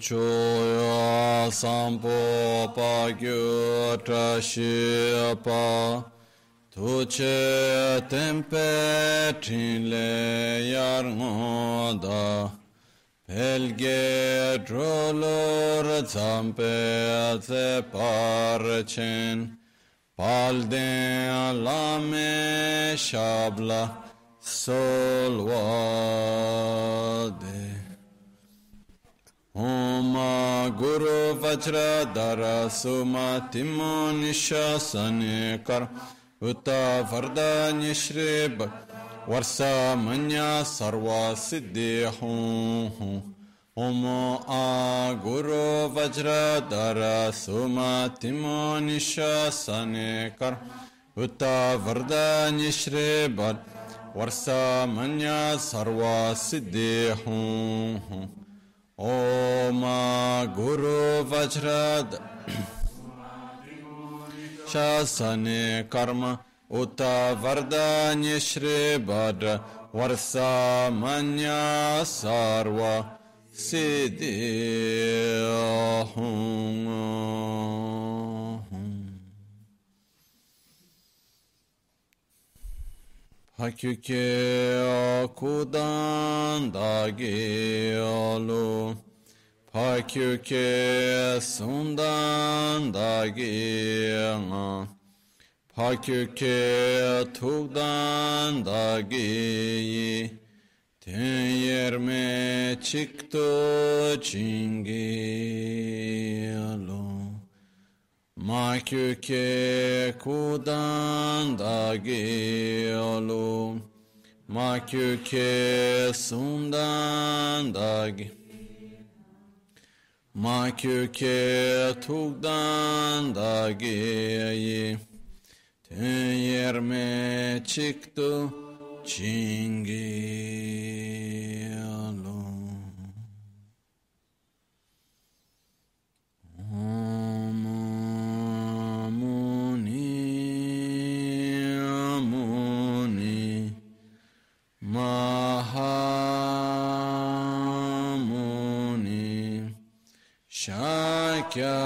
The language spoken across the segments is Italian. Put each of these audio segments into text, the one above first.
choya sampo pa gyu tra shi pa tu che tempe trin le yar ngo da pelge drolor zampe ze par chen palden lame shabla solvade Om Guru Vajra Dara Suma Timo Nishasane Kar Uta Varda Nishrib Varsa Manya Sarva Siddhi Hum A Guru Vajra Dara Suma Timo Nishasane Kar Uta Varda Nishrib Varsa Manya Sarva Siddhi Hum ओम गुरु वज्रद शासन कर्म उत वरदान्य श्री भद्र वर्षा मन्या सर्व सिद्धि Pakyuke akudan dagi olu Pakyuke sundan dagi nga Pakyuke tukdan dagi Ten yerme çıktı çingi olu Ma Makyuke kudan da giyolu Makyuke sundan da Makyuke tukdan da giyi Tüyerme çıktı çingiyolu Mahamuni Shakya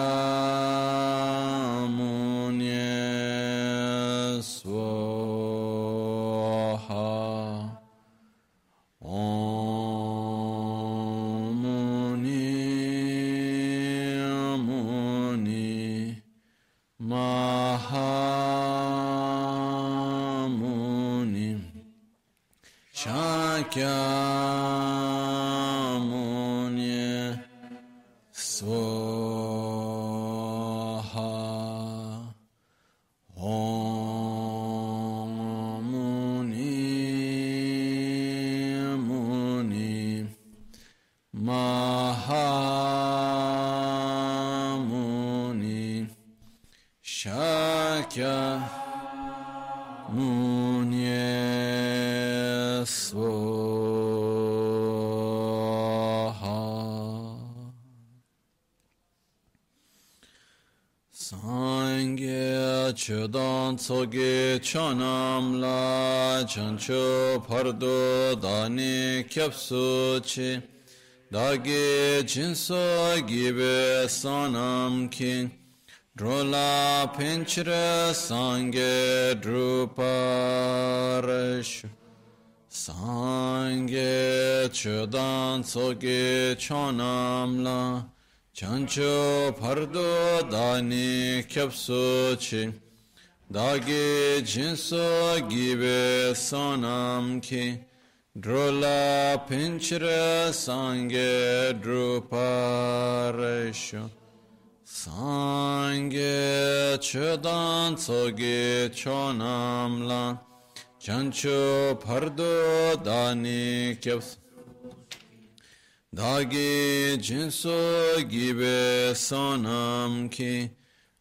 Tsoge Chonam La Chancho Pardo Dani Kyapsu Chi Dagi Jinso Gibe Sanam Ki Drola Pinchra Sangye Druparesh Sangye Chodan Tsoge Chonam La Chancho Pardo Dani Kyapsu Chi Dagi Jinso Gibe Sanam Ki Drola Pinchra Sangye Druparesho Sangye Chodan Tsoge Chonam La Chancho Pardo Dani Kyapsu Dagi jinso gibe sonam ki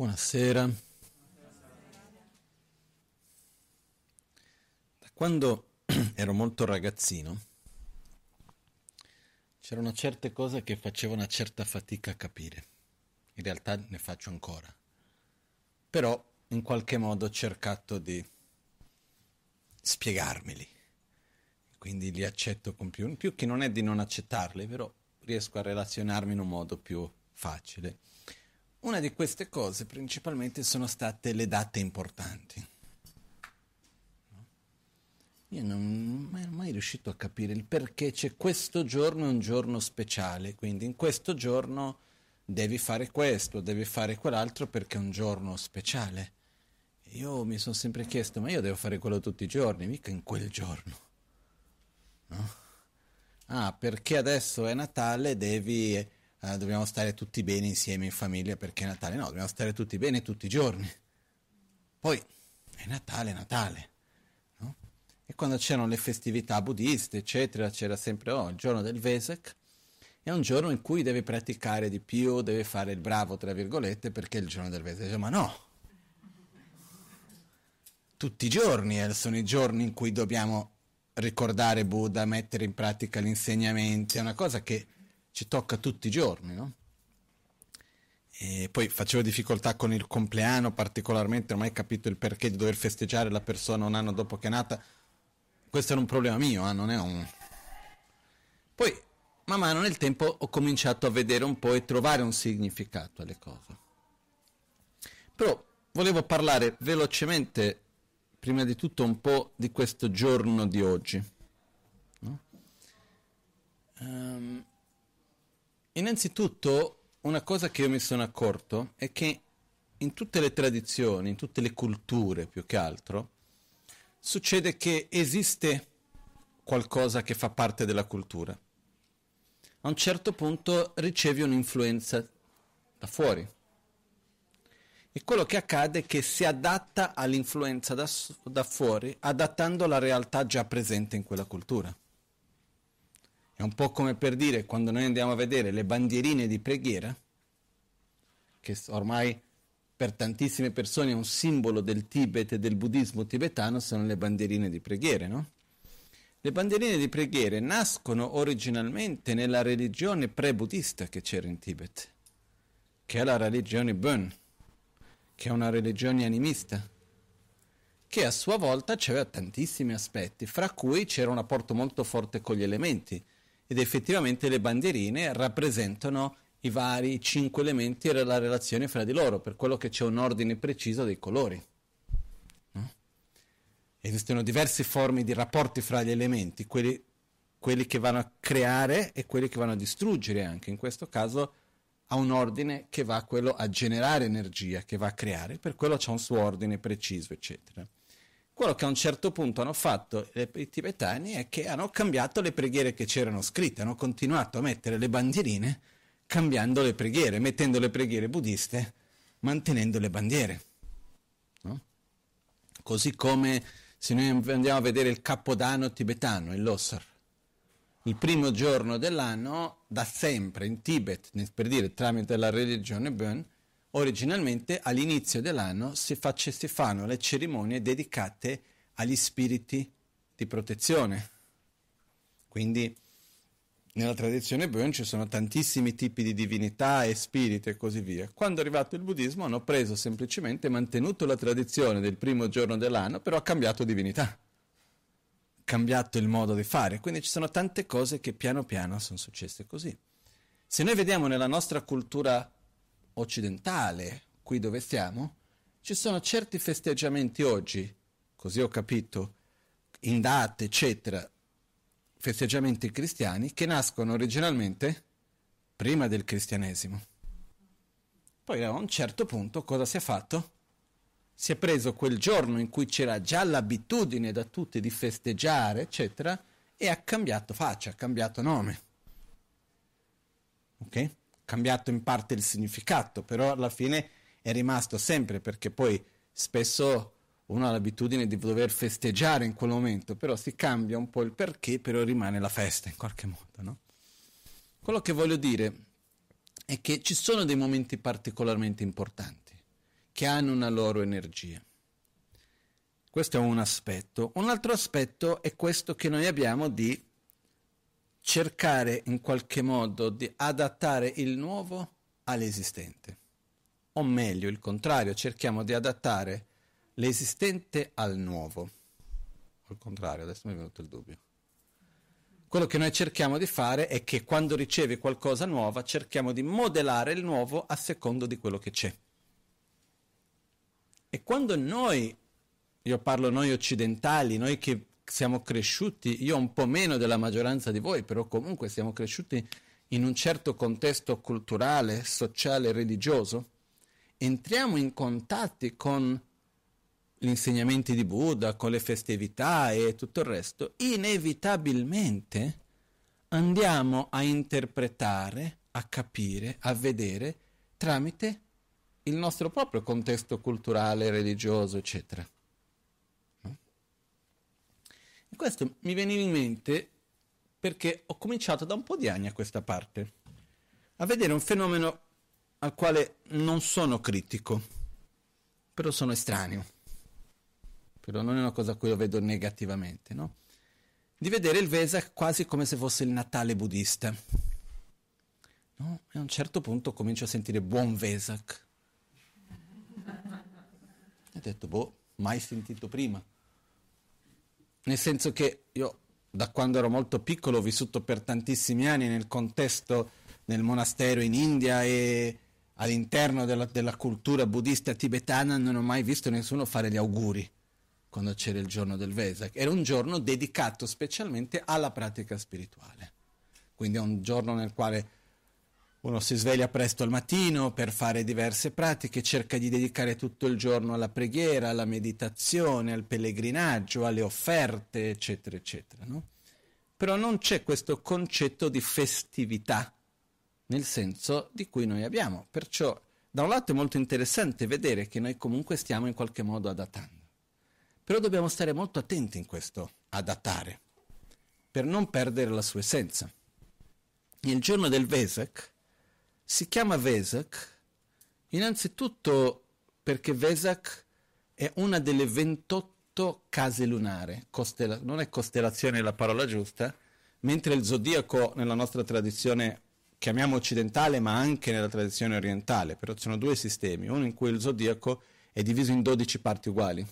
Buonasera. Da quando ero molto ragazzino c'erano certe cose che facevo una certa fatica a capire. In realtà ne faccio ancora. Però in qualche modo ho cercato di spiegarmeli. Quindi li accetto con più, più che non è di non accettarli, però riesco a relazionarmi in un modo più facile. Una di queste cose principalmente sono state le date importanti. Io non ero mai riuscito a capire il perché c'è questo giorno è un giorno speciale, quindi in questo giorno devi fare questo, devi fare quell'altro perché è un giorno speciale. Io mi sono sempre chiesto, ma io devo fare quello tutti i giorni, mica in quel giorno. No? Ah, perché adesso è Natale, devi, eh, dobbiamo stare tutti bene insieme in famiglia perché è Natale. No, dobbiamo stare tutti bene tutti i giorni. Poi è Natale, Natale. No? E quando c'erano le festività buddiste, eccetera, c'era sempre oh, il giorno del Vesak. È un giorno in cui devi praticare di più, devi fare il bravo, tra virgolette, perché è il giorno del Vesak. Ma no, tutti i giorni eh, sono i giorni in cui dobbiamo ricordare Buddha, mettere in pratica gli insegnamenti, è una cosa che ci tocca tutti i giorni, no? E poi facevo difficoltà con il compleanno, particolarmente non ho mai capito il perché di dover festeggiare la persona un anno dopo che è nata. Questo era un problema mio, eh? non è un... Poi, man mano nel tempo, ho cominciato a vedere un po' e trovare un significato alle cose. Però volevo parlare velocemente prima di tutto un po' di questo giorno di oggi. No? Um, innanzitutto, una cosa che io mi sono accorto è che in tutte le tradizioni, in tutte le culture più che altro, succede che esiste qualcosa che fa parte della cultura. A un certo punto ricevi un'influenza da fuori e quello che accade è che si adatta all'influenza da, da fuori, adattando la realtà già presente in quella cultura. È un po' come per dire quando noi andiamo a vedere le bandierine di preghiera, che ormai per tantissime persone è un simbolo del Tibet e del buddismo tibetano, sono le bandierine di preghiere, no? Le bandierine di preghiere nascono originalmente nella religione pre-buddista che c'era in Tibet, che è la religione Bön, che è una religione animista, che a sua volta aveva tantissimi aspetti, fra cui c'era un rapporto molto forte con gli elementi ed effettivamente le bandierine rappresentano i vari cinque elementi e la relazione fra di loro, per quello che c'è un ordine preciso dei colori. No? Esistono diverse forme di rapporti fra gli elementi, quelli, quelli che vanno a creare e quelli che vanno a distruggere anche. In questo caso ha un ordine che va a a generare energia, che va a creare, per quello c'è un suo ordine preciso, eccetera. Quello che a un certo punto hanno fatto i tibetani è che hanno cambiato le preghiere che c'erano scritte, hanno continuato a mettere le bandierine cambiando le preghiere, mettendo le preghiere buddiste, mantenendo le bandiere. No? Così come se noi andiamo a vedere il capodanno tibetano, il Losar, il primo giorno dell'anno, da sempre in Tibet, per dire tramite la religione Bön, originalmente all'inizio dell'anno si, fanno le cerimonie dedicate agli spiriti di protezione. Quindi nella tradizione Bön ci sono tantissimi tipi di divinità e spiriti e così via. Quando è arrivato il buddismo hanno preso semplicemente, mantenuto la tradizione del primo giorno dell'anno, però ha cambiato divinità cambiato il modo di fare, quindi ci sono tante cose che piano piano sono successe così. Se noi vediamo nella nostra cultura occidentale, qui dove stiamo, ci sono certi festeggiamenti oggi, così ho capito, in date, eccetera, festeggiamenti cristiani che nascono originalmente prima del cristianesimo. Poi a un certo punto cosa si è fatto? si è preso quel giorno in cui c'era già l'abitudine da tutti di festeggiare, eccetera, e ha cambiato faccia, ha cambiato nome. Ok? Cambiato in parte il significato, però alla fine è rimasto sempre perché poi spesso uno ha l'abitudine di dover festeggiare in quel momento, però si cambia un po' il perché, però rimane la festa in qualche modo. No? Quello che voglio dire è che ci sono dei momenti particolarmente importanti, che hanno una loro energia. Questo è un aspetto. Un altro aspetto è questo che noi abbiamo di cercare in qualche modo di adattare il nuovo all'esistente. O meglio, il contrario, cerchiamo di adattare l'esistente al nuovo. Al contrario, adesso mi è venuto il dubbio. Quello che noi cerchiamo di fare è che quando ricevi qualcosa nuova cerchiamo di modellare il nuovo a secondo di quello che c'è. E quando noi, io parlo noi occidentali, noi che siamo cresciuti, io un po' meno della maggioranza di voi, però comunque siamo cresciuti in un certo contesto culturale, sociale, religioso, entriamo in contatti con gli insegnamenti di Buddha, con le festività e tutto il resto, inevitabilmente andiamo a interpretare, a capire, a vedere tramite il nostro proprio contesto culturale, religioso, eccetera. No? E questo mi viene in mente perché ho cominciato da un po' di anni a questa parte a vedere un fenomeno al quale non sono critico, però sono estraneo però non è una cosa a cui lo vedo negativamente, no? Di vedere il Vesak quasi come se fosse il Natale buddista. No? E a un certo punto comincio a sentire buon Vesak. E ho detto, boh, mai sentito prima. Nel senso che io da quando ero molto piccolo ho vissuto per tantissimi anni nel contesto nel monastero in India e all'interno della, della cultura buddista tibetana non ho mai visto nessuno fare gli auguri quando c'era il giorno del Vesak. Era un giorno dedicato specialmente alla pratica spirituale. Quindi è un giorno nel quale uno si sveglia presto al mattino per fare diverse pratiche, cerca di dedicare tutto il giorno alla preghiera, alla meditazione, al pellegrinaggio, alle offerte, eccetera, eccetera. No? Però non c'è questo concetto di festività nel senso di cui noi abbiamo. Perciò, da un lato è molto interessante vedere che noi comunque stiamo in qualche modo adattando. Però dobbiamo stare molto attenti in questo, adattare, per non perdere la sua essenza. Il giorno del Vesak si chiama Vesak innanzitutto perché Vesak è una delle 28 case lunare, Costella- non è costellazione la parola giusta, mentre il zodiaco nella nostra tradizione chiamiamo occidentale ma anche nella tradizione orientale, però ci sono due sistemi, uno in cui il zodiaco è diviso in 12 parti uguali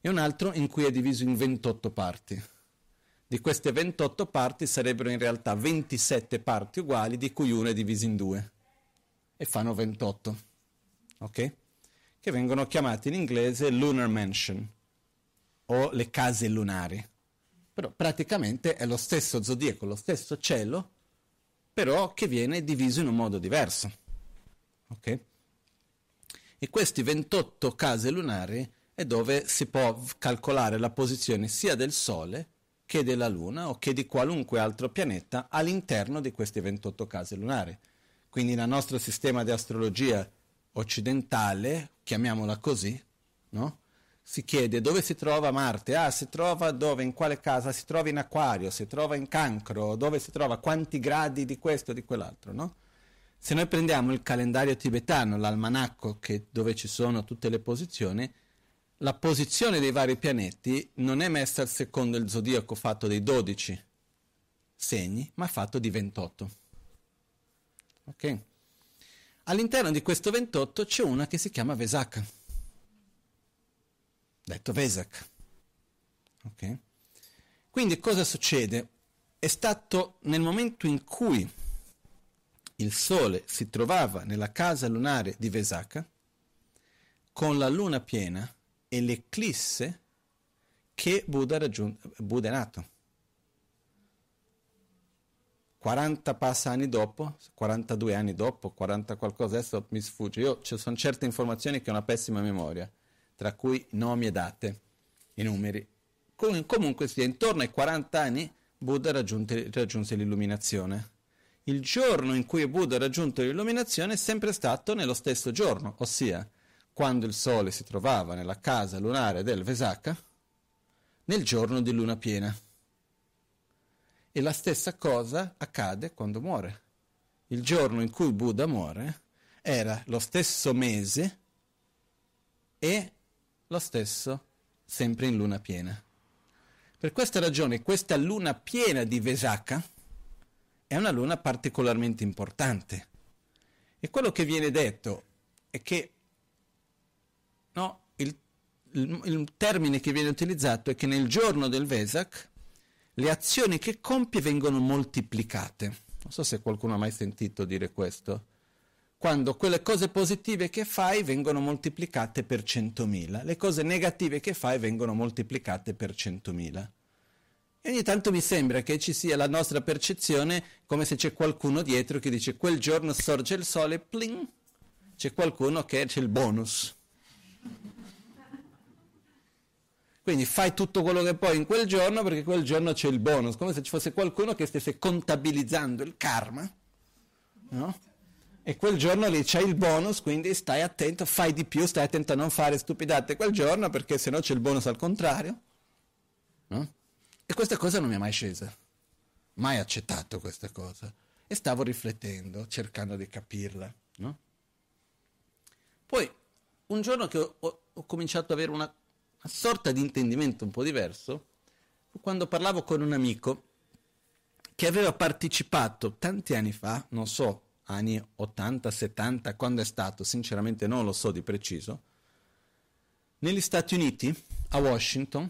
e un altro in cui è diviso in 28 parti. Di queste 28 parti sarebbero in realtà 27 parti uguali, di cui una è divisa in due. E fanno 28. Ok? Che vengono chiamate in inglese lunar mansion o le case lunari. Però praticamente è lo stesso zodiaco, lo stesso cielo, però che viene diviso in un modo diverso. Ok? E questi 28 case lunari è dove si può calcolare la posizione sia del Sole che della Luna o che di qualunque altro pianeta all'interno di queste 28 case lunari. Quindi nel nostro sistema di astrologia occidentale, chiamiamola così, no? si chiede dove si trova Marte, ah si trova dove, in quale casa, si trova in Acquario, si trova in Cancro, dove si trova, quanti gradi di questo di quell'altro, no? Se noi prendiamo il calendario tibetano, l'almanacco che, dove ci sono tutte le posizioni, la posizione dei vari pianeti non è messa secondo il zodiaco fatto dei 12 segni, ma fatto di 28. Ok? All'interno di questo 28 c'è una che si chiama Vesaka, detto Vesak. Ok? Quindi cosa succede? È stato nel momento in cui il Sole si trovava nella casa lunare di Vesaka, con la luna piena, e l'eclisse che Buddha, raggiun- Buddha è nato. 40 passa anni dopo, 42 anni dopo, 40 qualcosa, adesso mi sfugge. Io ci sono certe informazioni che ho una pessima memoria, tra cui nomi e date, i numeri. Com- comunque sia, intorno ai 40 anni Buddha raggiunte, raggiunse l'illuminazione. Il giorno in cui Buddha ha raggiunto l'illuminazione è sempre stato nello stesso giorno, ossia quando il Sole si trovava nella casa lunare del Vesaka nel giorno di luna piena. E la stessa cosa accade quando muore. Il giorno in cui Buddha muore era lo stesso mese e lo stesso sempre in luna piena. Per questa ragione questa luna piena di Vesaka è una luna particolarmente importante. E quello che viene detto è che no, il, il, il termine che viene utilizzato è che nel giorno del Vesak le azioni che compie vengono moltiplicate. Non so se qualcuno ha mai sentito dire questo. Quando quelle cose positive che fai vengono moltiplicate per 100.000, le cose negative che fai vengono moltiplicate per 100.000. E ogni tanto mi sembra che ci sia la nostra percezione come se c'è qualcuno dietro che dice quel giorno sorge il sole, pling, c'è qualcuno che c'è il bonus. Quindi fai tutto quello che puoi in quel giorno perché quel giorno c'è il bonus, come se ci fosse qualcuno che stesse contabilizzando il karma, no? E quel giorno lì c'è il bonus, quindi stai attento, fai di più, stai attento a non fare stupidate quel giorno perché sennò c'è il bonus al contrario. No? E questa cosa non mi è mai scesa, mai accettato questa cosa. E stavo riflettendo, cercando di capirla. No? Poi, un giorno che ho, ho, cominciato ad avere una una sorta di intendimento un po' diverso quando parlavo con un amico che aveva partecipato tanti anni fa, non so, anni 80, 70, quando è stato, sinceramente non lo so di preciso, negli Stati Uniti, a Washington,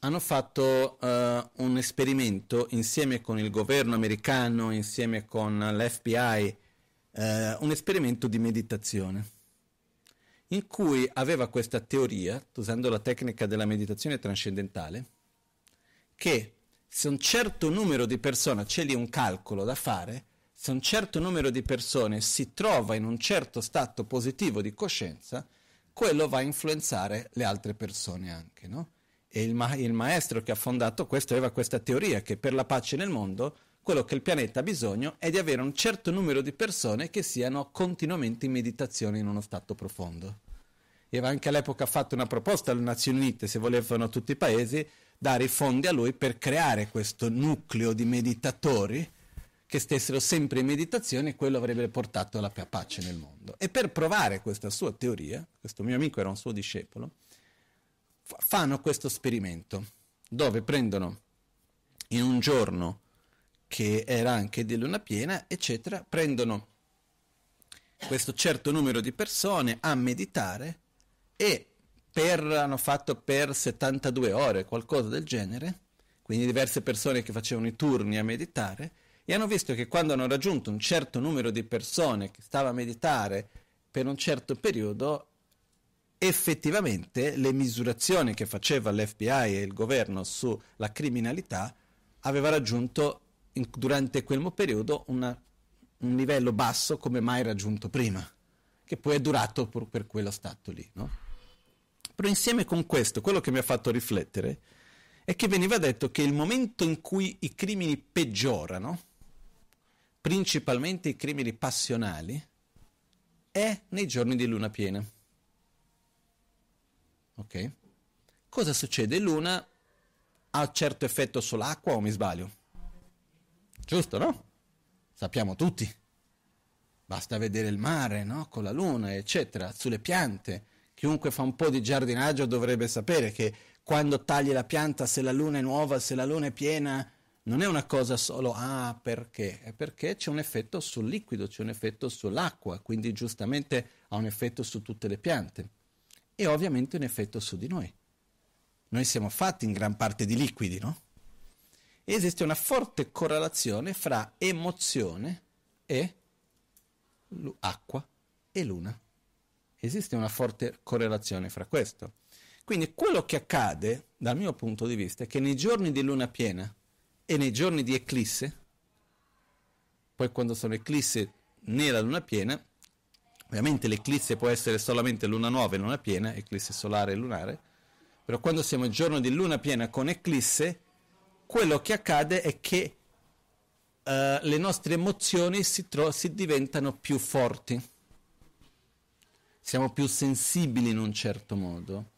hanno fatto uh, un esperimento insieme con il governo americano, insieme con l'FBI, uh, eh, un esperimento di meditazione in cui aveva questa teoria, usando la tecnica della meditazione trascendentale, che se un certo numero di persone, c'è lì un calcolo da fare, se un certo numero di persone si trova in un certo stato positivo di coscienza, quello va a influenzare le altre persone anche, no? E il, ma- il maestro che ha fondato questo aveva questa teoria che per la pace nel mondo quello che il pianeta ha bisogno è di avere un certo numero di persone che siano continuamente in meditazione in uno stato profondo. E aveva anche all'epoca fatto una proposta alle Nazioni Unite, se volevano tutti i paesi, dare i fondi a lui per creare questo nucleo di meditatori che stessero sempre in meditazione e quello avrebbe portato alla pace nel mondo. E per provare questa sua teoria, questo mio amico era un suo discepolo, fanno questo esperimento dove prendono in un giorno che era anche di luna piena, eccetera, prendono questo certo numero di persone a meditare e per, hanno fatto per 72 ore, qualcosa del genere, quindi diverse persone che facevano i turni a meditare, e hanno visto che quando hanno raggiunto un certo numero di persone che stava a meditare per un certo periodo, effettivamente le misurazioni che faceva l'FBI e il governo sulla criminalità aveva raggiunto in, durante quel periodo una, un livello basso come mai raggiunto prima, che poi è durato per, per quello stato lì. No? Però insieme con questo, quello che mi ha fatto riflettere è che veniva detto che il momento in cui i crimini peggiorano, principalmente i crimini passionali, è nei giorni di luna piena. Ok? Cosa succede? Luna ha certo effetto sull'acqua o mi sbaglio? Giusto, no? Sappiamo tutti. Basta vedere il mare, no? Con la luna, eccetera, sulle piante. Chiunque fa un po' di giardinaggio dovrebbe sapere che quando tagli la pianta, se la luna è nuova, se la luna è piena, non è una cosa solo, ah, perché? È perché c'è un effetto sul liquido, c'è un effetto sull'acqua, quindi giustamente ha un effetto su tutte le piante. E ovviamente un effetto su di noi. Noi siamo fatti in gran parte di liquidi, no? esiste una forte correlazione fra emozione e acqua e luna. Esiste una forte correlazione fra questo. Quindi quello che accade, dal mio punto di vista, è che nei giorni di luna piena e nei giorni di eclisse, poi quando sono eclisse nella luna piena, ovviamente l'eclisse può essere solamente luna nuova e luna piena, eclisse solare e lunare, però quando siamo il giorno di luna piena con eclisse, quello che accade è che uh, le nostre emozioni si, tro- si diventano più forti. Siamo più sensibili in un certo modo,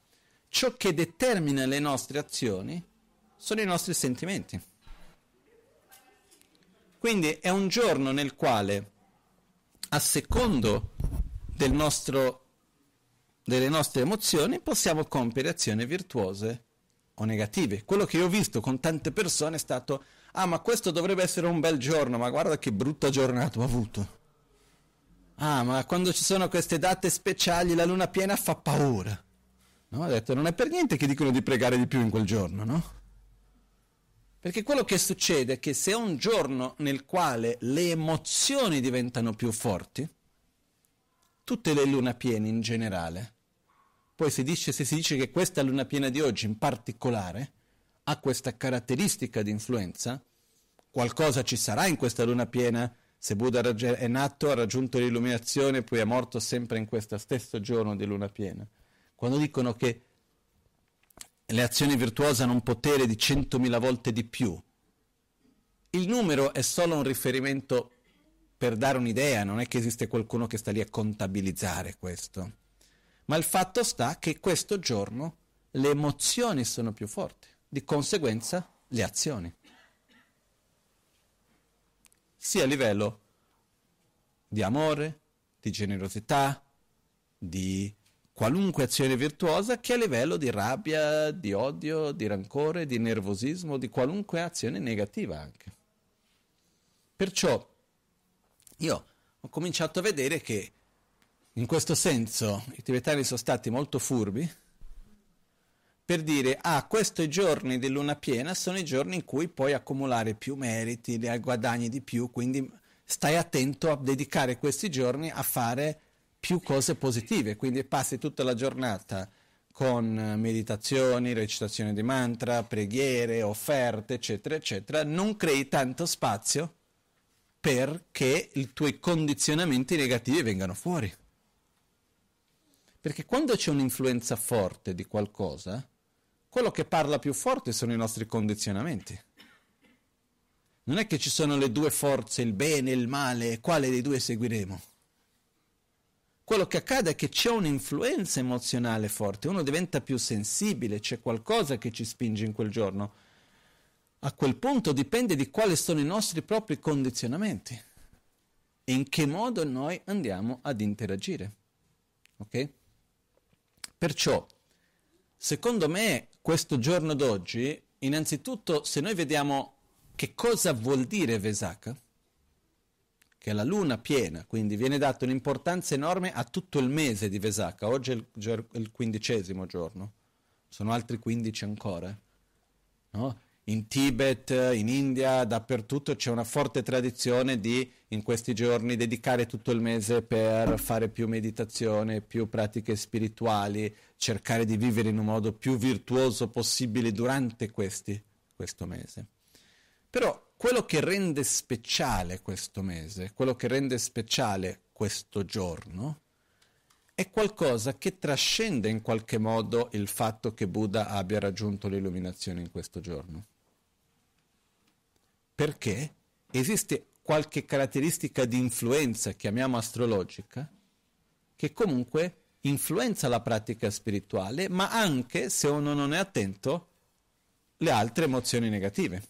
ciò che determina le nostre azioni sono i nostri sentimenti. Quindi è un giorno nel quale, a secondo del nostro, delle nostre emozioni, possiamo compiere azioni virtuose o negative. Quello che io ho visto con tante persone è stato, ah ma questo dovrebbe essere un bel giorno, ma guarda che brutta giornata ho avuto. Ah, ma quando ci sono queste date speciali la luna piena fa paura. No? Ho detto, non è per niente che dicono di pregare di più in quel giorno, no? Perché quello che succede è che se è un giorno nel quale le emozioni diventano più forti, tutte le luna piene in generale, poi si dice, se si dice che questa luna piena di oggi in particolare ha questa caratteristica di influenza, qualcosa ci sarà in questa luna piena se Buddha è nato, ha raggiunto l'illuminazione poi è morto sempre in questo stesso giorno di luna piena. Quando dicono che le azioni virtuose hanno un potere di centomila volte di più. Il numero è solo un riferimento per dare un'idea, non è che esiste qualcuno che sta lì a contabilizzare questo. Ma il fatto sta che questo giorno le emozioni sono più forti, di conseguenza le azioni. Sia a livello di amore, di generosità, di qualunque azione virtuosa che a livello di rabbia, di odio, di rancore, di nervosismo, di qualunque azione negativa anche. Perciò io ho cominciato a vedere che in questo senso i tibetani sono stati molto furbi per dire, ah, questi giorni di luna piena sono i giorni in cui puoi accumulare più meriti, guadagni di più, quindi stai attento a dedicare questi giorni a fare più cose positive, quindi passi tutta la giornata con meditazioni, recitazione di mantra, preghiere, offerte, eccetera, eccetera, non crei tanto spazio perché i tuoi condizionamenti negativi vengano fuori. Perché quando c'è un'influenza forte di qualcosa, quello che parla più forte sono i nostri condizionamenti. Non è che ci sono le due forze, il bene e il male, quale dei due seguiremo? quello che accade è che c'è un'influenza emozionale forte, uno diventa più sensibile, c'è qualcosa che ci spinge in quel giorno. A quel punto dipende di quali sono i nostri propri condizionamenti e in che modo noi andiamo ad interagire. Ok? Perciò, secondo me, questo giorno d'oggi, innanzitutto, se noi vediamo che cosa vuol dire Vesaka, che è la luna piena, quindi viene data un'importanza enorme a tutto il mese di Vesaka. Oggi è il, il quindicesimo giorno, sono altri quindici ancora. No? In Tibet, in India, dappertutto c'è una forte tradizione di in questi giorni dedicare tutto il mese per fare più meditazione, più pratiche spirituali, cercare di vivere in un modo più virtuoso possibile durante questi, questo mese. Però quello che rende speciale questo mese, quello che rende speciale questo giorno, è qualcosa che trascende in qualche modo il fatto che Buddha abbia raggiunto l'illuminazione in questo giorno. Perché esiste qualche caratteristica di influenza, chiamiamo astrologica, che comunque influenza la pratica spirituale, ma anche, se uno non è attento, le altre emozioni negative.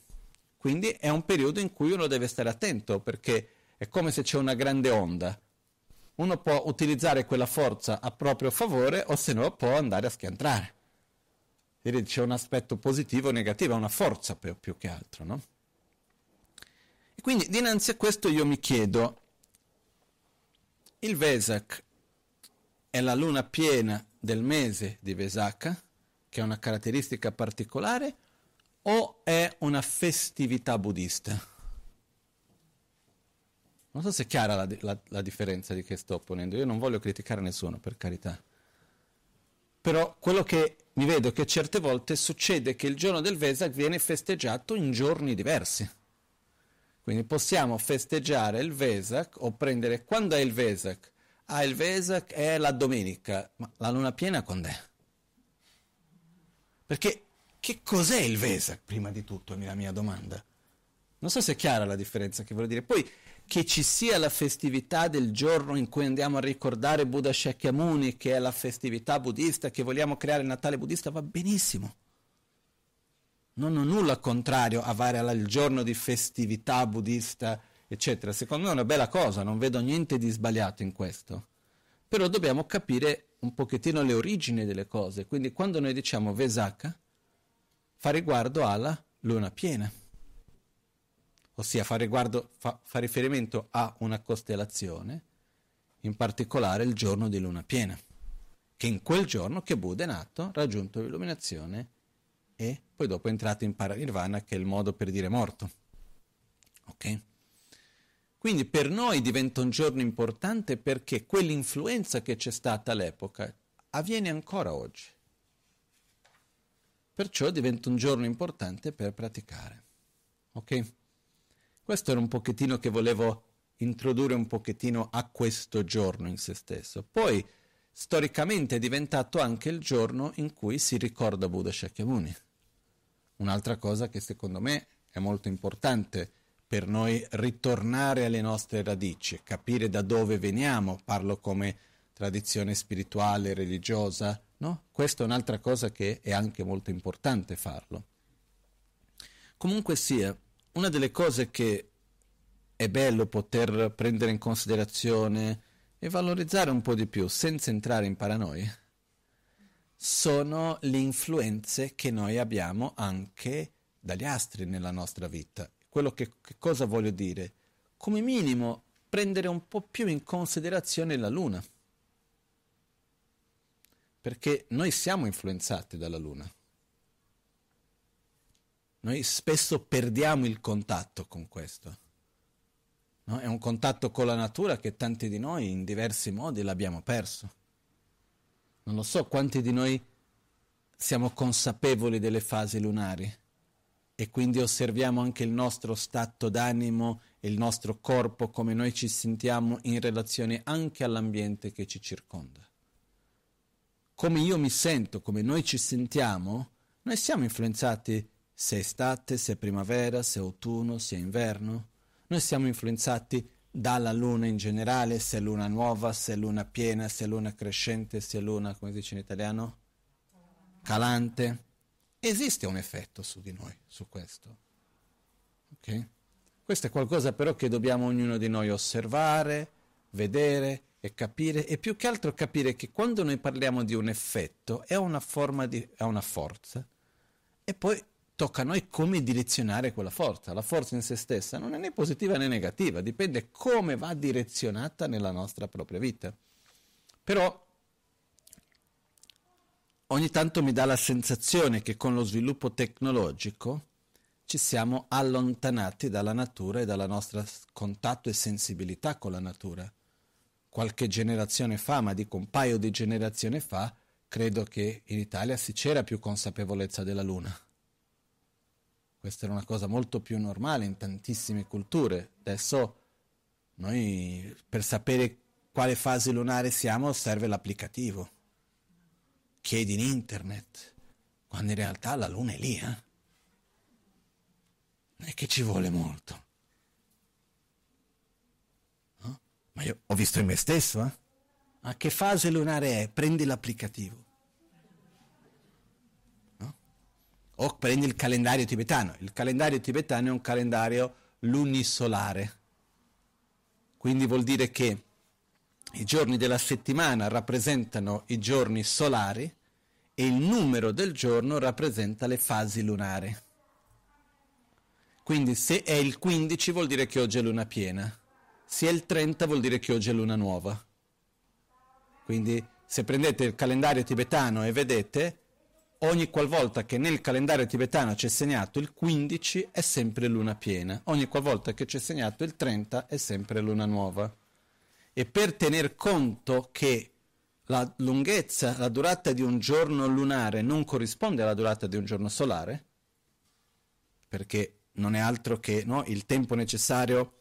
Quindi è un periodo in cui uno deve stare attento perché è come se c'è una grande onda. Uno può utilizzare quella forza a proprio favore o se no può andare a schiantare. C'è un aspetto positivo o negativo, una forza più, più che altro, no? Quindi dinanzi a questo io mi chiedo, il Vesak è la luna piena del mese di Vesaka, che è una caratteristica particolare, o è una festività buddista? Non so se è chiara la, la, la, differenza di che sto ponendo, io non voglio criticare nessuno, per carità. Però quello che mi vedo è che certe volte succede che il giorno del Vesak viene festeggiato in giorni diversi. Quindi possiamo festeggiare il Vesak o prendere quando è il Vesak? Ah, il Vesak è la domenica, ma la luna piena quando è? Perché che cos'è il Vesak, prima di tutto, è la mia domanda? Non so se è chiara la differenza che voglio dire. Poi che ci sia la festività del giorno in cui andiamo a ricordare Buddha Shakyamuni, che è la festività buddista, che vogliamo creare il Natale buddista, va benissimo. Non ho nulla contrario a fare il giorno di festività buddista, eccetera. Secondo me è una bella cosa, non vedo niente di sbagliato in questo. Però dobbiamo capire un pochettino le origini delle cose. Quindi quando noi diciamo Vesaka, fa riguardo alla luna piena ossia fa, riguardo, fa, fa riferimento a una costellazione, in particolare il giorno di luna piena, che in quel giorno che Buddha è nato, raggiunto l'illuminazione e poi dopo è entrato in paranirvana, che è il modo per dire morto. Ok? Quindi per noi diventa un giorno importante perché quell'influenza che c'è stata all'epoca avviene ancora oggi. Perciò diventa un giorno importante per praticare. Ok? Questo era un pochettino che volevo introdurre un pochettino a questo giorno in se stesso. Poi, storicamente è diventato anche il giorno in cui si ricorda Buddha Shakyamuni. Un'altra cosa che secondo me è molto importante per noi ritornare alle nostre radici, capire da dove veniamo, parlo come tradizione spirituale, religiosa, no? Questa è un'altra cosa che è anche molto importante farlo. Comunque sia, una delle cose che è bello poter prendere in considerazione e valorizzare un po' di più senza entrare in paranoia sono le influenze che noi abbiamo anche dagli astri nella nostra vita. Quello che, che cosa voglio dire? Come minimo prendere un po' più in considerazione la Luna. Perché noi siamo influenzati dalla Luna. Noi spesso perdiamo il contatto con questo. No? È un contatto con la natura che tanti di noi in diversi modi l'abbiamo perso. Non lo so quanti di noi siamo consapevoli delle fasi lunari e quindi osserviamo anche il nostro stato d'animo il nostro corpo, come noi ci sentiamo in relazione anche all'ambiente che ci circonda. Come io mi sento, come noi ci sentiamo, noi siamo influenzati se è estate, se è primavera, se è autunno, se è inverno. Noi siamo influenzati dalla luna in generale, se è luna nuova, se è luna piena, se è luna crescente, se è luna, come si dice in italiano? Calante. Esiste un effetto su di noi, su questo. Ok? Questo è qualcosa però che dobbiamo ognuno di noi osservare, vedere e capire, e più che altro capire che quando noi parliamo di un effetto è una forma di, è una forza, e poi tocca a noi come direzionare quella forza. La forza in se stessa non è né positiva né negativa, dipende come va direzionata nella nostra propria vita. Però ogni tanto mi dà la sensazione che con lo sviluppo tecnologico ci siamo allontanati dalla natura e dal nostro contatto e sensibilità con la natura. Qualche generazione fa, ma dico un paio di generazioni fa, credo che in Italia si c'era più consapevolezza della Luna questa era una cosa molto più normale in tantissime culture. Adesso noi per sapere quale fase lunare siamo serve l'applicativo. Chiedi in internet, quando in realtà la luna è lì, eh? Non è che ci vuole molto. No? Ma io ho visto in me stesso, eh? A che fase lunare è? Prendi l'applicativo. O prendi il calendario tibetano. Il calendario tibetano è un calendario lunisolare, quindi vuol dire che i giorni della settimana rappresentano i giorni solari e il numero del giorno rappresenta le fasi lunari. Quindi se è il 15 vuol dire che oggi è luna piena, se è il 30 vuol dire che oggi è luna nuova. Quindi se prendete il calendario tibetano e vedete, ogni qualvolta che nel calendario tibetano c'è segnato il 15 è sempre luna piena, ogni qualvolta che c'è segnato il 30 è sempre luna nuova. E per tener conto che la lunghezza, la durata di un giorno lunare non corrisponde alla durata di un giorno solare, perché non è altro che no, il tempo necessario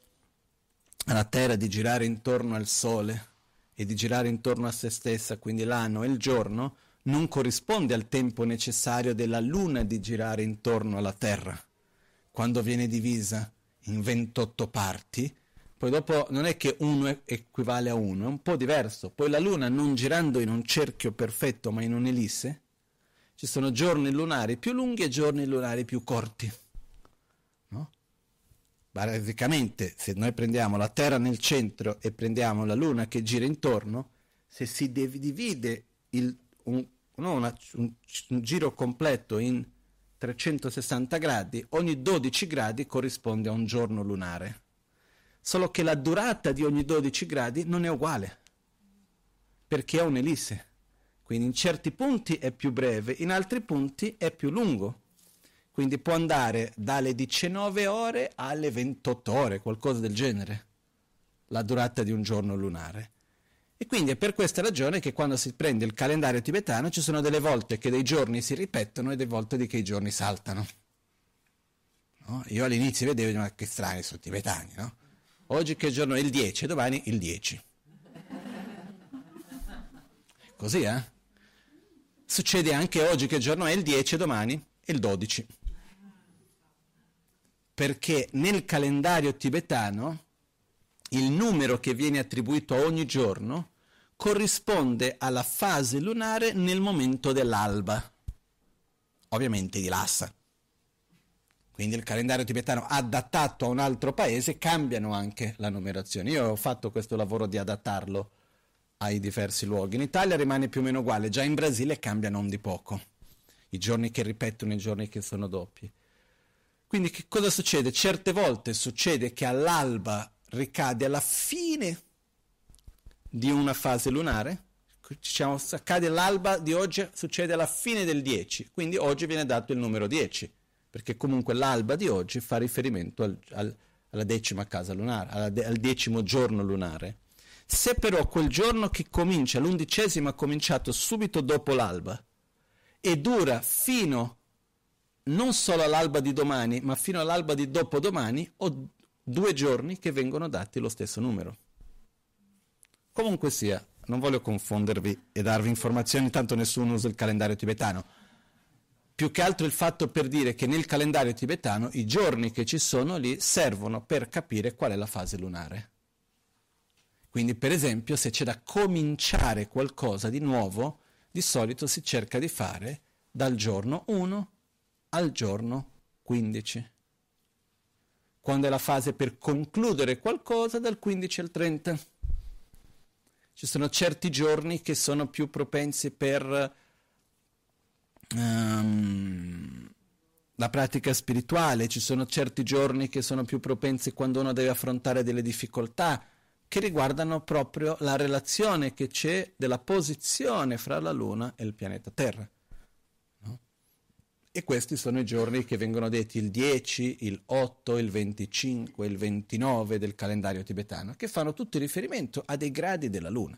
alla Terra di girare intorno al Sole e di girare intorno a se stessa, quindi l'anno e il giorno, non corrisponde al tempo necessario della Luna di girare intorno alla Terra, quando viene divisa in 28 parti, poi dopo non è che uno equivale a uno, è un po' diverso. Poi la Luna non girando in un cerchio perfetto ma in un'elisse, ci sono giorni lunari più lunghi e giorni lunari più corti. No? Basicamente, se noi prendiamo la Terra nel centro e prendiamo la Luna che gira intorno, se si divide il, un, no, una, un, un giro completo in 360 gradi, ogni 12 gradi corrisponde a un giorno lunare. Solo che la durata di ogni 12 gradi non è uguale, perché è un'elisse. Quindi in certi punti è più breve, in altri punti è più lungo. Quindi può andare dalle 19 ore alle 28 ore, qualcosa del genere, la durata di un giorno lunare. E quindi è per questa ragione che quando si prende il calendario tibetano ci sono delle volte che dei giorni si ripetono e delle volte che i giorni saltano. No? Io all'inizio vedevo, ma che strani sono tibetani, no? Oggi che giorno è il 10, domani il 10. Così, eh? Succede anche oggi che giorno è il 10 domani il 12. Perché nel calendario tibetano il numero che viene attribuito a ogni giorno corrisponde alla fase lunare nel momento dell'alba, ovviamente di Lhasa. Quindi il calendario tibetano adattato a un altro paese cambiano anche la numerazione. Io ho fatto questo lavoro di adattarlo ai diversi luoghi. In Italia rimane più o meno uguale, già in Brasile cambia non di poco. I giorni che ripetono, i giorni che sono doppi. Quindi che cosa succede? Certe volte succede che all'alba ricade alla fine di una fase lunare, diciamo, accade all'alba di oggi, succede alla fine del 10, quindi oggi viene dato il numero 10, perché comunque l'alba di oggi fa riferimento al, al, alla decima casa lunare, alla, al decimo giorno lunare. Se però quel giorno che comincia, l'undicesimo ha cominciato subito dopo l'alba e dura fino non solo all'alba di domani, ma fino all'alba di dopodomani, ho due giorni che vengono dati lo stesso numero. Comunque sia, non voglio confondervi e darvi informazioni, tanto nessuno usa il calendario tibetano. Più che altro il fatto per dire che nel calendario tibetano i giorni che ci sono lì servono per capire qual è la fase lunare. Quindi, per esempio, se c'è da cominciare qualcosa di nuovo, di solito si cerca di fare dal giorno 1 al giorno 15 quando è la fase per concludere qualcosa dal 15 al 30. Ci sono certi giorni che sono più propensi per um, la pratica spirituale, ci sono certi giorni che sono più propensi quando uno deve affrontare delle difficoltà che riguardano proprio la relazione che c'è della posizione fra la Luna e il pianeta Terra. E questi sono i giorni che vengono detti il 10, il 8, il 25, il 29 del calendario tibetano, che fanno tutti riferimento a dei gradi della Luna.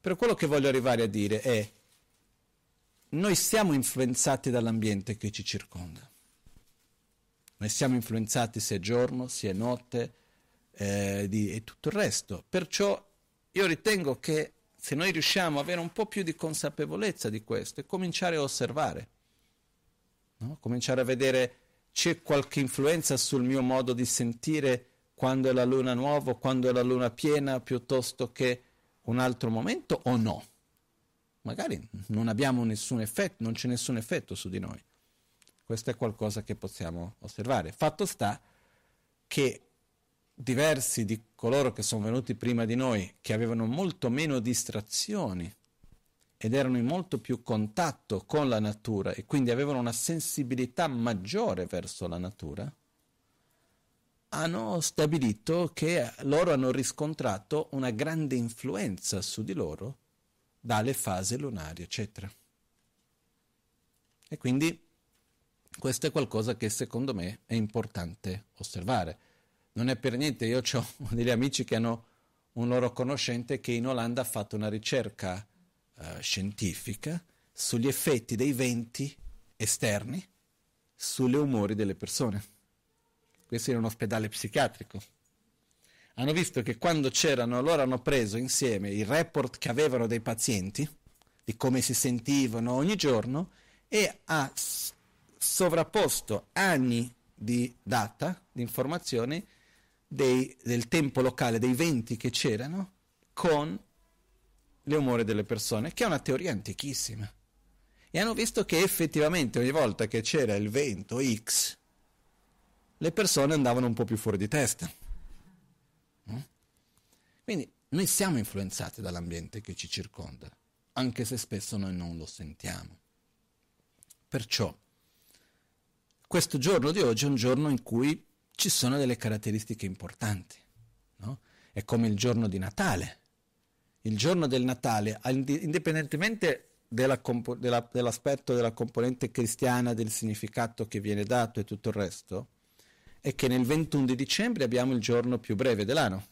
Però quello che voglio arrivare a dire è, noi siamo influenzati dall'ambiente che ci circonda. Noi siamo influenzati se è giorno, se è notte eh, di, e tutto il resto. Perciò io ritengo che se noi riusciamo ad avere un po' più di consapevolezza di questo e cominciare a osservare, no? cominciare a vedere c'è qualche influenza sul mio modo di sentire quando è la luna nuova, quando è la luna piena, piuttosto che un altro momento o no. Magari non abbiamo nessun effetto, non c'è nessun effetto su di noi. Questo è qualcosa che possiamo osservare. Fatto sta che diversi di coloro che sono venuti prima di noi, che avevano molto meno distrazioni ed erano in molto più contatto con la natura e quindi avevano una sensibilità maggiore verso la natura, hanno stabilito che loro hanno riscontrato una grande influenza su di loro dalle fasi lunari, eccetera. E quindi questo è qualcosa che secondo me è importante osservare. Non è per niente, io ho degli amici che hanno un loro conoscente che in Olanda ha fatto una ricerca eh, scientifica sugli effetti dei venti esterni sulle umori delle persone. Questo era un ospedale psichiatrico. Hanno visto che quando c'erano, loro hanno preso insieme i report che avevano dei pazienti, di come si sentivano ogni giorno, e ha sovrapposto anni di data, di informazioni dei, del tempo locale, dei venti che c'erano, con le umore delle persone, che è una teoria antichissima. E hanno visto che effettivamente ogni volta che c'era il vento X, le persone andavano un po' più fuori di testa. Mm? Quindi noi siamo influenzati dall'ambiente che ci circonda, anche se spesso noi non lo sentiamo. Perciò, questo giorno di oggi è un giorno in cui ci sono delle caratteristiche importanti. No? È come il giorno di Natale. Il giorno del Natale, indipendentemente della compo- della, dell'aspetto della componente cristiana, del significato che viene dato e tutto il resto, è che nel 21 di dicembre abbiamo il giorno più breve dell'anno.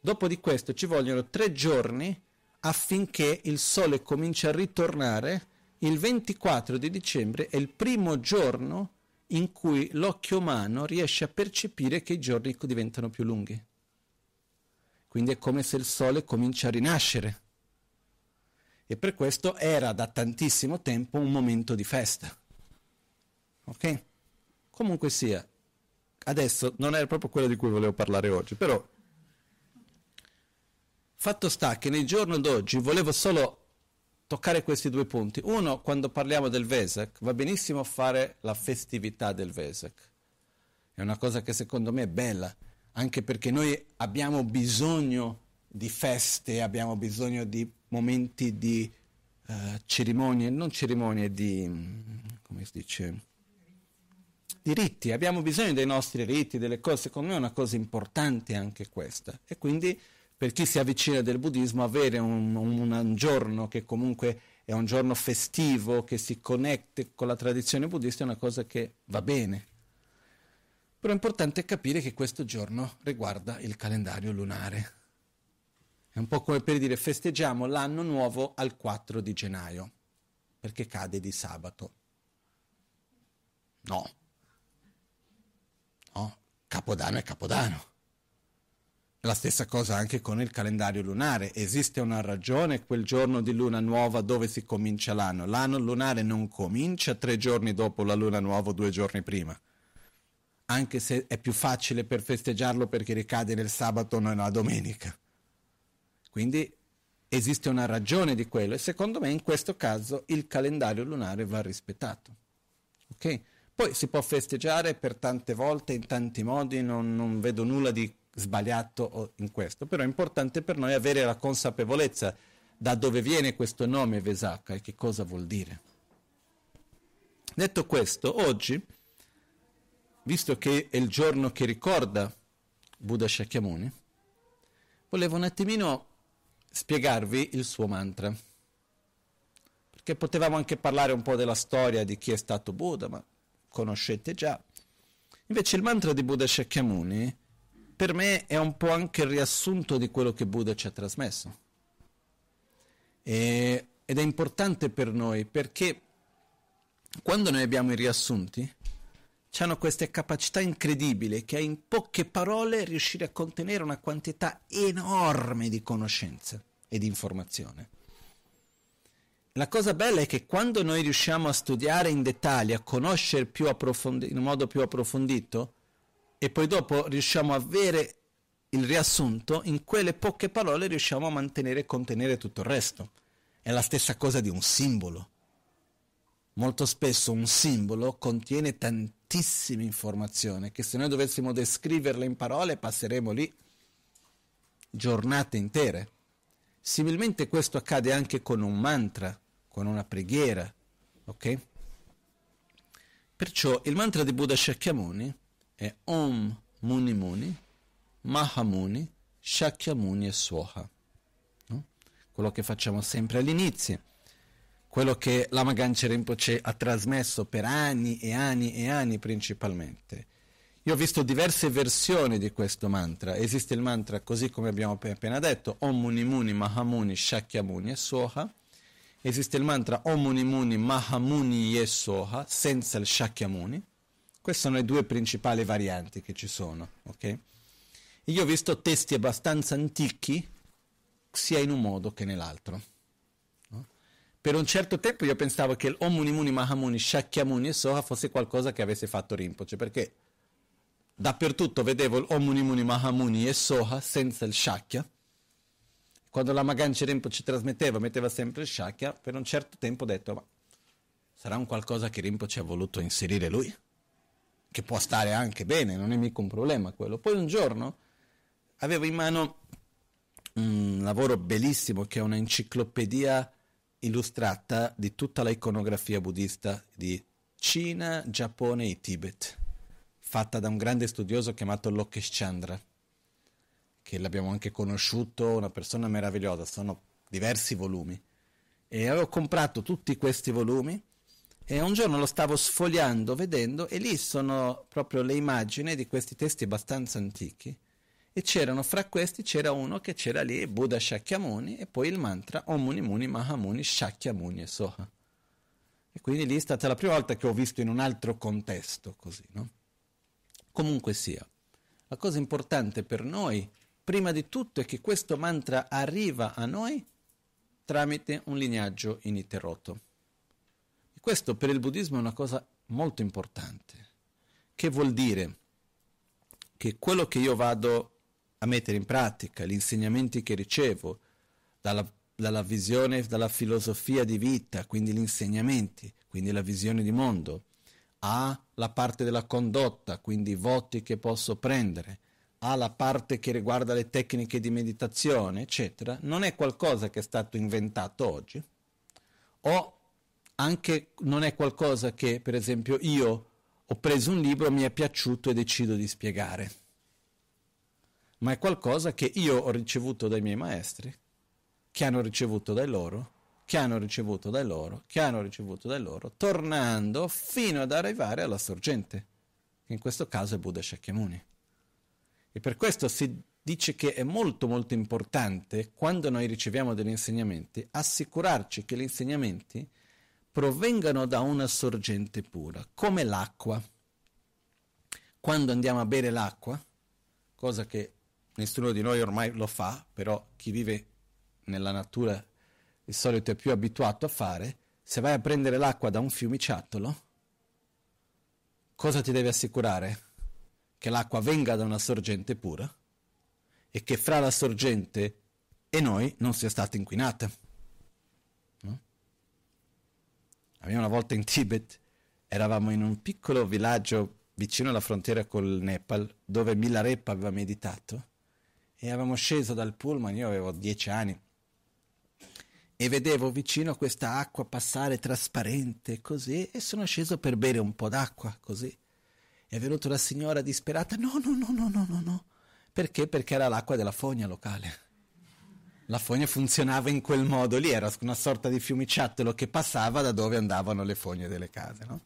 Dopo di questo ci vogliono tre giorni affinché il sole cominci a ritornare. Il 24 di dicembre è il primo giorno in cui l'occhio umano riesce a percepire che i giorni diventano più lunghi. Quindi è come se il sole comincia a rinascere. E per questo era da tantissimo tempo un momento di festa. Ok? Comunque sia, adesso non è proprio quello di cui volevo parlare oggi, però fatto sta che nel giorno d'oggi volevo solo toccare questi due punti. Uno, quando parliamo del Vesak, va benissimo fare la festività del Vesak. È una cosa che secondo me è bella, anche perché noi abbiamo bisogno di feste, abbiamo bisogno di momenti di uh, cerimonie, non cerimonie di, come si dice, di riti, abbiamo bisogno dei nostri riti, delle cose, secondo me è una cosa importante anche questa. E quindi per chi si avvicina del buddismo avere un, un, un giorno che comunque è un giorno festivo, che si connette con la tradizione buddista, è una cosa che va bene. Però è importante capire che questo giorno riguarda il calendario lunare. È un po' come per dire festeggiamo l'anno nuovo al 4 di gennaio, perché cade di sabato. No, No? Capodanno è Capodanno. La stessa cosa anche con il calendario lunare. Esiste una ragione quel giorno di luna nuova dove si comincia l'anno. L'anno lunare non comincia tre giorni dopo la luna nuova o due giorni prima. Anche se è più facile per festeggiarlo perché ricade nel sabato o nella domenica. Quindi esiste una ragione di quello e secondo me in questo caso il calendario lunare va rispettato. Ok? Poi si può festeggiare per tante volte, in tanti modi, non, non vedo nulla di sbagliato in questo, però è importante per noi avere la consapevolezza da dove viene questo nome Vesaka e che cosa vuol dire. Detto questo, oggi, visto che è il giorno che ricorda Buddha Shakyamuni, volevo un attimino spiegarvi il suo mantra. Perché potevamo anche parlare un po' della storia di chi è stato Buddha, ma conoscete già. Invece il mantra di Buddha Shakyamuni per me è un po' anche il riassunto di quello che Buddha ci ha trasmesso. E, ed è importante per noi perché quando noi abbiamo i riassunti, hanno queste capacità incredibili che in poche parole riuscire a contenere una quantità enorme di conoscenza e di informazione. La cosa bella è che quando noi riusciamo a studiare in dettaglio, a conoscere più approfondi- in modo più approfondito, e poi dopo riusciamo a avere il riassunto, in quelle poche parole riusciamo a mantenere e contenere tutto il resto. È la stessa cosa di un simbolo. Molto spesso un simbolo contiene tantissime informazioni che se noi dovessimo descriverle in parole passeremo lì giornate intere. Similmente questo accade anche con un mantra, con una preghiera, ok? Perciò il mantra di Buddha Shakyamuni è Om Muni Muni, Mahamuni, Shakyamuni e Swaha. No? Quello che facciamo sempre all'inizio, quello che Lama Ganche Rinpoche ha trasmesso per anni e anni e anni principalmente. Io ho visto diverse versioni di questo mantra. Esiste il mantra così come abbiamo appena detto, Om Muni Muni, Mahamuni, Shakyamuni e Soha. Esiste il mantra Om Muni Muni, Mahamuni e Soha, senza il Shakyamuni. Queste sono le due principali varianti che ci sono. Okay? Io ho visto testi abbastanza antichi, sia in un modo che nell'altro. Per un certo tempo io pensavo che l'Om Muni Muni Mahamuni, Shakyamuni e Soha fosse qualcosa che avesse fatto Rinpoche, perché dappertutto vedevo l'Om Muni Mahamuni e Soha senza il Shakya. Quando la Maganci Rinpoche trasmetteva, metteva sempre il Shakya, per un certo tempo ho detto, ma sarà un qualcosa che Rinpoche ha voluto inserire lui? Che può stare anche bene, non è mica un problema quello. Poi un giorno avevo in mano un lavoro bellissimo che è una enciclopedia illustrata di tutta l'iconografia buddista di Cina, Giappone e Tibet, fatta da un grande studioso chiamato Lokesh Chandra, che l'abbiamo anche conosciuto, una persona meravigliosa, sono diversi volumi. E avevo comprato tutti questi volumi e un giorno lo stavo sfogliando, vedendo, e lì sono proprio le immagini di questi testi abbastanza antichi e c'erano fra questi c'era uno che c'era lì Buddha Shakyamuni e poi il mantra Om Muni Muni Mahamuni Shakyamuni e Soha. E quindi lì è stata la prima volta che ho visto in un altro contesto così, no? Comunque sia, la cosa importante per noi, prima di tutto, è che questo mantra arriva a noi tramite un lignaggio ininterrotto. E questo per il buddismo è una cosa molto importante. Che vuol dire? Che quello che io vado a mettere in pratica gli insegnamenti che ricevo dalla, dalla visione, dalla filosofia di vita, quindi gli insegnamenti, quindi la visione di mondo, a la parte della condotta, quindi i voti che posso prendere, a la parte che riguarda le tecniche di meditazione, eccetera, non è qualcosa che è stato inventato oggi, o anche non è qualcosa che, per esempio, io ho preso un libro, mi è piaciuto e decido di spiegare ma è qualcosa che io ho ricevuto dai miei maestri, che hanno ricevuto dai loro, che hanno ricevuto dai loro, che hanno ricevuto dai loro, tornando fino ad arrivare alla sorgente, che in questo caso è Buddha Shakyamuni. E per questo si dice che è molto molto importante, quando noi riceviamo degli insegnamenti, assicurarci che gli insegnamenti provengano da una sorgente pura, come l'acqua. Quando andiamo a bere l'acqua, cosa che nessuno di noi ormai lo fa, però chi vive nella natura di solito è più abituato a fare, se vai a prendere l'acqua da un fiumiciattolo, cosa ti deve assicurare? Che l'acqua venga da una sorgente pura e che fra la sorgente e noi non sia stata inquinata. No? una volta in Tibet eravamo in un piccolo villaggio vicino alla frontiera col Nepal dove Milarepa aveva meditato e avevamo sceso dal pullman, io avevo dieci anni, e vedevo vicino questa acqua passare trasparente così e sono sceso per bere un po' d'acqua così. È venuta la signora disperata, no, no, no, no, no, no, no. Perché? Perché era l'acqua della fogna locale. La fogna funzionava in quel modo lì, era una sorta di fiumiciattolo che passava da dove andavano le fogne delle case, no?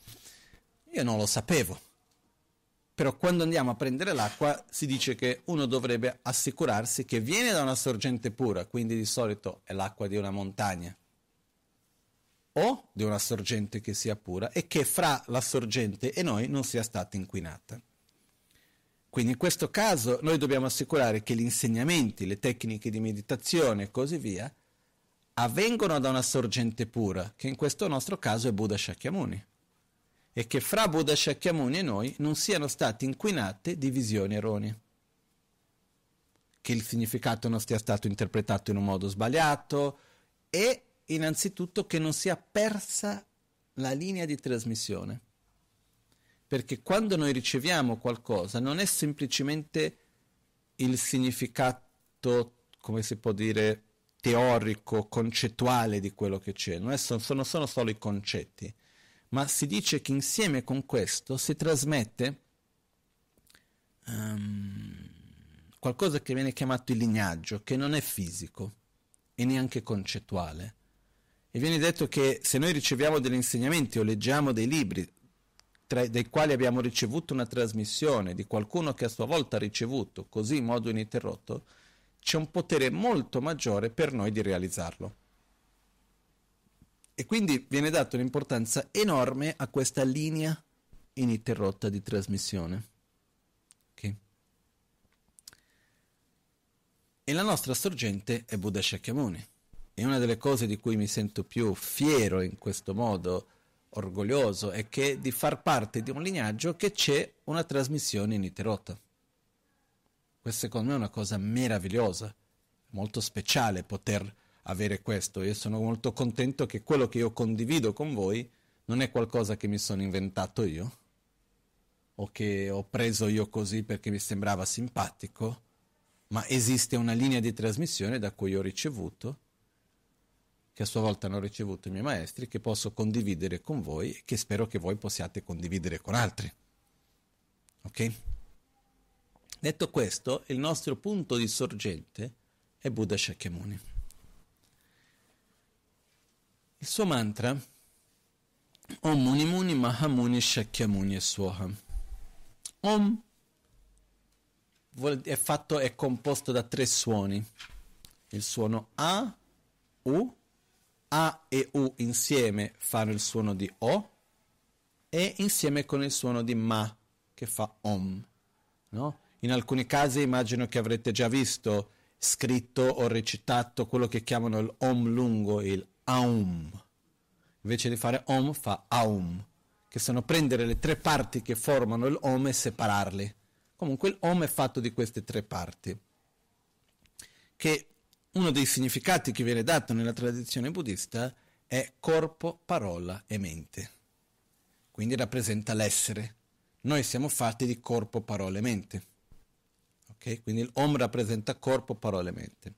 Io non lo sapevo. Però quando andiamo a prendere l'acqua si dice che uno dovrebbe assicurarsi che viene da una sorgente pura, quindi di solito è l'acqua di una montagna o di una sorgente che sia pura e che fra la sorgente e noi non sia stata inquinata. Quindi in questo caso noi dobbiamo assicurare che gli insegnamenti, le tecniche di meditazione e così via avvengono da una sorgente pura, che in questo nostro caso è Buddha Shakyamuni e che fra Buddha Shakyamuni e noi non siano state inquinate divisioni erronee. Che il significato non sia stato interpretato in un modo sbagliato e innanzitutto che non sia persa la linea di trasmissione. Perché quando noi riceviamo qualcosa non è semplicemente il significato, come si può dire, teorico, concettuale di quello che c'è, non sono, sono solo i concetti ma si dice che insieme con questo si trasmette um, qualcosa che viene chiamato il lignaggio, che non è fisico e neanche concettuale. E viene detto che se noi riceviamo degli insegnamenti o leggiamo dei libri tra, dai quali abbiamo ricevuto una trasmissione di qualcuno che a sua volta ha ricevuto così in modo ininterrotto, c'è un potere molto maggiore per noi di realizzarlo. E quindi viene data un'importanza enorme a questa linea ininterrotta di trasmissione. Okay? E la nostra sorgente è Buddha Shakyamuni. e una delle cose di cui mi sento più fiero in questo modo, orgoglioso, è che di far parte di un lignaggio che c'è una trasmissione ininterrotta. Questa secondo me è una cosa meravigliosa, molto speciale poter avere questo. Io sono molto contento che quello che io condivido con voi non è qualcosa che mi sono inventato io o che ho preso io così perché mi sembrava simpatico, ma esiste una linea di trasmissione da cui ho ricevuto, che a sua volta hanno ricevuto i miei maestri, che posso condividere con voi e che spero che voi possiate condividere con altri. Ok? Detto questo, il nostro punto di sorgente è Buddha Shakyamuni. Il suo mantra Om Muni Muni Mahamuni Shakyamuni e. Om è, fatto, è composto da tre suoni. Il suono A, U, A e U insieme fanno il suono di O e insieme con il suono di Ma che fa Om. No? In alcuni casi immagino che avrete già visto scritto o recitato quello che chiamano il Om lungo, il Aum. Invece di fare Om fa Aum che sono prendere le tre parti che formano il Om e separarli. Comunque il Om è fatto di queste tre parti, che uno dei significati che viene dato nella tradizione buddista è corpo, parola e mente. Quindi rappresenta l'essere. Noi siamo fatti di corpo, parola e mente. Okay? Quindi il Om rappresenta corpo, parola e mente.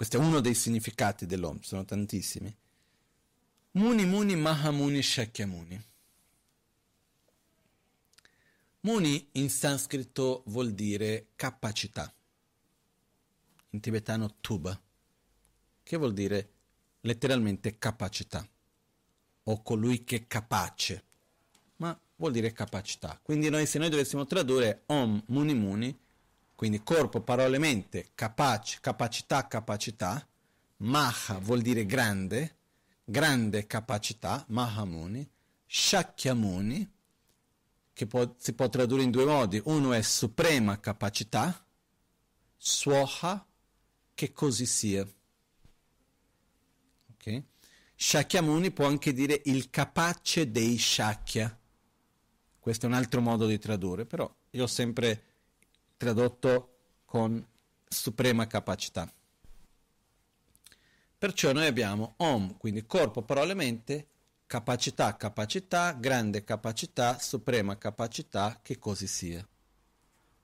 Questo è uno dei significati dell'Om, sono tantissimi. Muni Muni Mahamuni Shakyamuni. Muni in sanscrito vuol dire capacità, in tibetano tuba, che vuol dire letteralmente capacità, o colui che è capace, ma vuol dire capacità. Quindi noi, se noi dovessimo tradurre Om Muni Muni, quindi corpo, parole, mente, capace, capacità, capacità, Maha vuol dire grande, grande capacità, Mahamuni, Shakyamuni, che può, si può tradurre in due modi. Uno è suprema capacità, suoha, che così sia. Okay? Shakyamuni può anche dire il capace dei Shakya. Questo è un altro modo di tradurre, però io ho sempre tradotto con suprema capacità. Perciò noi abbiamo Om, quindi corpo, parole, mente, capacità, capacità, grande capacità, suprema capacità, che così sia.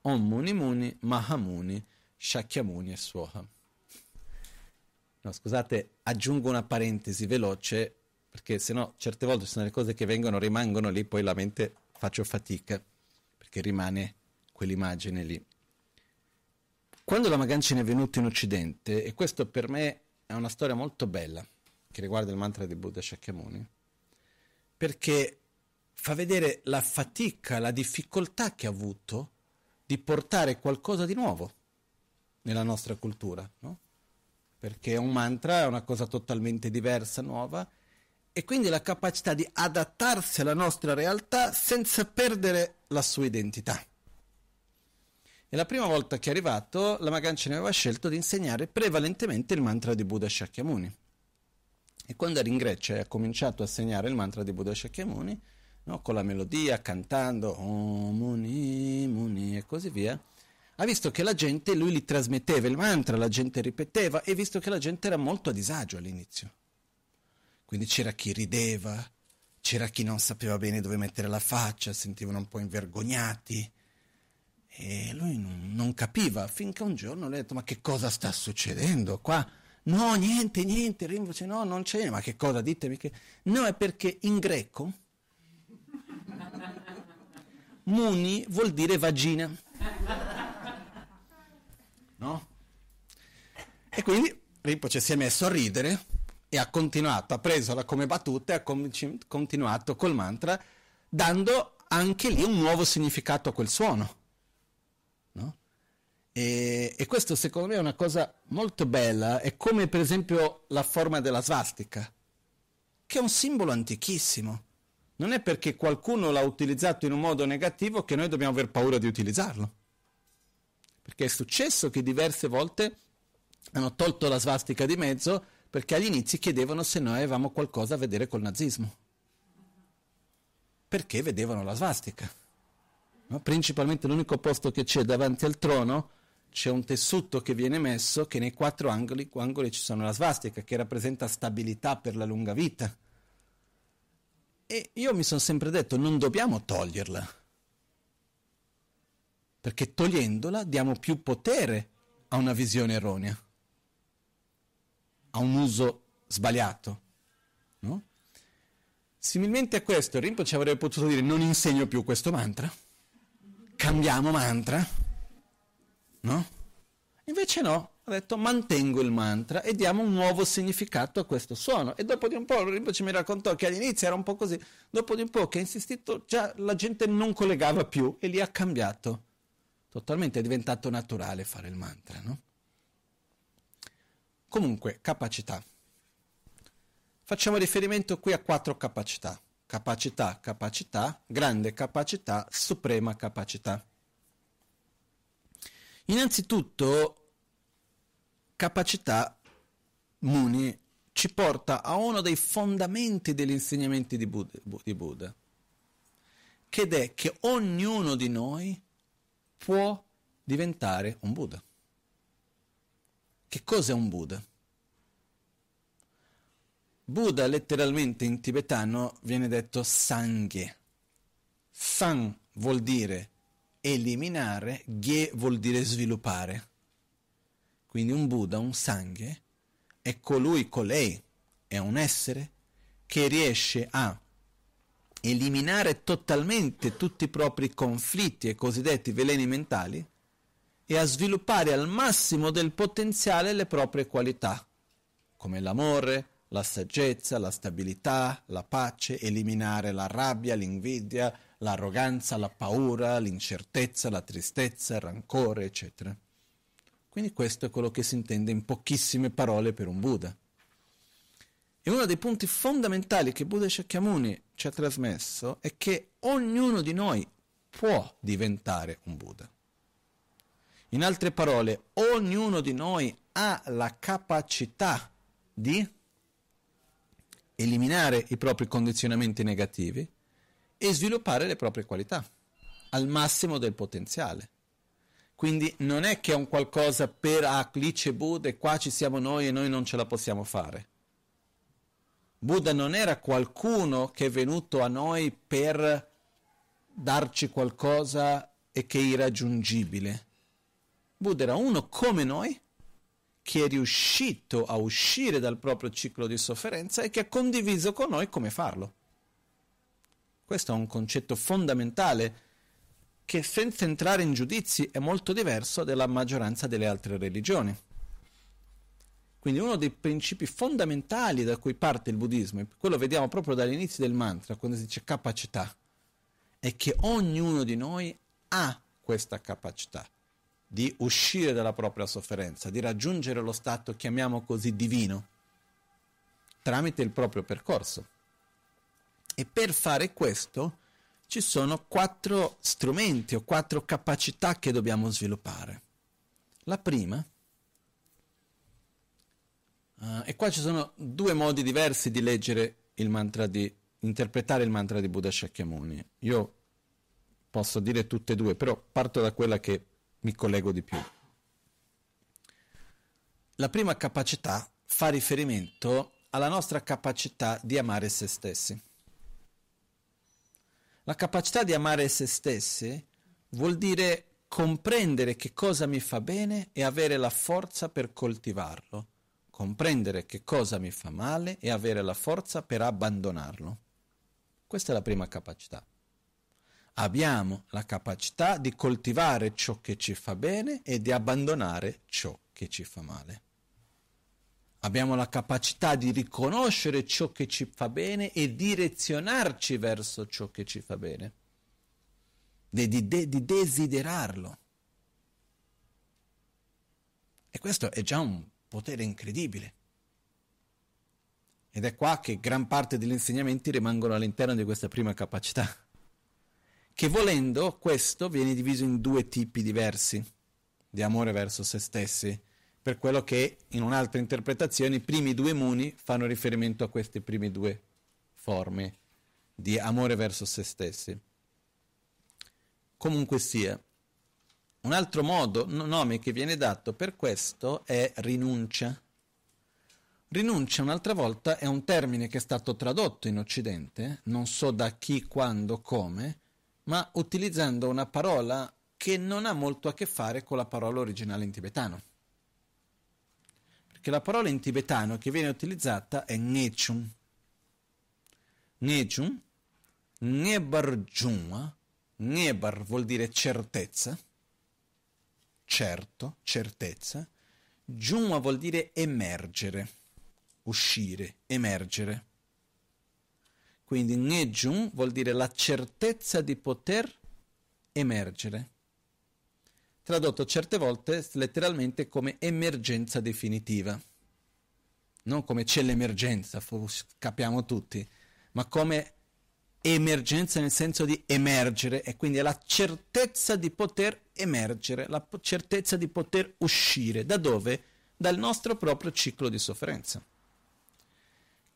Om Muni Muni, Mahamuni, Shakyamuni e Swaha. No, scusate, aggiungo una parentesi veloce, perché sennò certe volte ci sono le cose che vengono, rimangono lì, poi la mente faccio fatica, perché rimane quell'immagine lì. Quando la Magancina è venuta in Occidente, e questo per me è una storia molto bella, che riguarda il mantra di Buddha Shakyamuni, perché fa vedere la fatica, la difficoltà che ha avuto di portare qualcosa di nuovo nella nostra cultura, no? perché un mantra è una cosa totalmente diversa, nuova, e quindi la capacità di adattarsi alla nostra realtà senza perdere la sua identità. La prima volta che è arrivato, la Magancia aveva scelto di insegnare prevalentemente il mantra di Buddha Shakyamuni. E quando era in Grecia e ha cominciato a segnare il mantra di Buddha Shakyamuni, no, con la melodia, cantando oh, Muni, Muni e così via, ha visto che la gente, lui gli trasmetteva il mantra, la gente ripeteva e visto che la gente era molto a disagio all'inizio. Quindi c'era chi rideva, c'era chi non sapeva bene dove mettere la faccia, sentivano un po' invergognati. E lui non, capiva, finché un giorno lui ha detto, ma che cosa sta succedendo qua? No, niente, niente, rinvoce, no, non c'è, ma che cosa ditemi che... No, è perché in greco Muni vuol dire vagina. No? E quindi Rinpoche si è messo a ridere e ha continuato, ha preso come battuta e ha continuato col mantra, dando anche lì un nuovo significato a quel suono. E, e, questo secondo me è una cosa molto bella, è come per esempio la forma della svastica, che è un simbolo antichissimo. Non è perché qualcuno l'ha utilizzato in un modo negativo che noi dobbiamo aver paura di utilizzarlo. Perché è successo che diverse volte hanno tolto la svastica di mezzo perché agli inizi chiedevano se noi avevamo qualcosa a vedere col nazismo. Perché vedevano la svastica. No? Principalmente l'unico posto che c'è davanti al trono c'è un tessuto che viene messo che nei quattro angoli, angoli ci sono la svastica che rappresenta stabilità per la lunga vita. E io mi sono sempre detto non dobbiamo toglierla, perché togliendola diamo più potere a una visione erronea, a un uso sbagliato. No? Similmente a questo, Rinpoche avrebbe potuto dire non insegno più questo mantra, cambiamo mantra no? Invece no, ha detto mantengo il mantra e diamo un nuovo significato a questo suono. E dopo di un po' Rinpoche mi raccontò che all'inizio era un po' così, dopo di un po' che ha insistito già la gente non collegava più e lì ha cambiato. Totalmente è diventato naturale fare il mantra, no? Comunque, capacità. Facciamo riferimento qui a quattro capacità. Capacità, capacità, grande capacità, suprema capacità. Innanzitutto, capacità Muni ci porta a uno dei fondamenti degli insegnamenti di Buddha, di Buddha, che è che ognuno di noi può diventare un Buddha. Che cos'è un Buddha? Buddha letteralmente in tibetano viene detto Sangye. Sang vuol dire eliminare, Gye vuol dire sviluppare. Quindi un Buddha, un Sanghe, è colui, colei, è un essere che riesce a eliminare totalmente tutti i propri conflitti e cosiddetti veleni mentali e a sviluppare al massimo del potenziale le proprie qualità, come l'amore, la saggezza, la stabilità, la pace, eliminare la rabbia, l'invidia, l'arroganza, la paura, l'incertezza, la tristezza, il rancore, eccetera. Quindi questo è quello che si intende in pochissime parole per un Buddha. E uno dei punti fondamentali che Buddha Shakyamuni ci ha trasmesso è che ognuno di noi può diventare un Buddha. In altre parole, ognuno di noi ha la capacità di eliminare i propri condizionamenti negativi e sviluppare le proprie qualità al massimo del potenziale. Quindi non è che è un qualcosa per ah, lì c'è Buddha e qua ci siamo noi e noi non ce la possiamo fare. Buddha non era qualcuno che è venuto a noi per darci qualcosa e che è irraggiungibile. Buddha era uno come noi che è riuscito a uscire dal proprio ciclo di sofferenza e che ha condiviso con noi come farlo. Questo è un concetto fondamentale che senza entrare in giudizi è molto diverso dalla maggioranza delle altre religioni. Quindi uno dei principi fondamentali da cui parte il buddismo, quello vediamo proprio dall'inizio del mantra, quando si dice capacità, è che ognuno di noi ha questa capacità di uscire dalla propria sofferenza, di raggiungere lo stato, chiamiamo così, divino, tramite il proprio percorso. E per fare questo ci sono quattro strumenti o quattro capacità che dobbiamo sviluppare. La prima, uh, e qua ci sono due modi diversi di leggere il mantra di, interpretare il mantra di Buddha Shakyamuni. Io posso dire tutte e due, però parto da quella che mi collego di più. La prima capacità fa riferimento alla nostra capacità di amare se stessi. La capacità di amare se stessi vuol dire comprendere che cosa mi fa bene e avere la forza per coltivarlo, comprendere che cosa mi fa male e avere la forza per abbandonarlo. Questa è la prima capacità abbiamo la capacità di coltivare ciò che ci fa bene e di abbandonare ciò che ci fa male. Abbiamo la capacità di riconoscere ciò che ci fa bene e direzionarci verso ciò che ci fa bene, di, di, di desiderarlo. E questo è già un potere incredibile. Ed è qua che gran parte degli insegnamenti rimangono all'interno di questa prima capacità che volendo questo viene diviso in due tipi diversi di amore verso se stessi, per quello che in un'altra interpretazione i primi due muni fanno riferimento a queste prime due forme di amore verso se stessi. Comunque sia, un altro modo, nome che viene dato per questo è rinuncia. Rinuncia un'altra volta è un termine che è stato tradotto in Occidente, non so da chi, quando, come, ma utilizzando una parola che non ha molto a che fare con la parola originale in tibetano. Perché la parola in tibetano che viene utilizzata è Ngechum. Ngechum, Ngebar Juma, Ngebar vuol dire certezza, certo, certezza. Juma vuol dire emergere, uscire, emergere. Quindi Nejun vuol dire la certezza di poter emergere. Tradotto certe volte letteralmente come emergenza definitiva. Non come c'è l'emergenza, capiamo tutti, ma come emergenza nel senso di emergere e quindi è la certezza di poter emergere, la certezza di poter uscire. Da dove? Dal nostro proprio ciclo di sofferenza.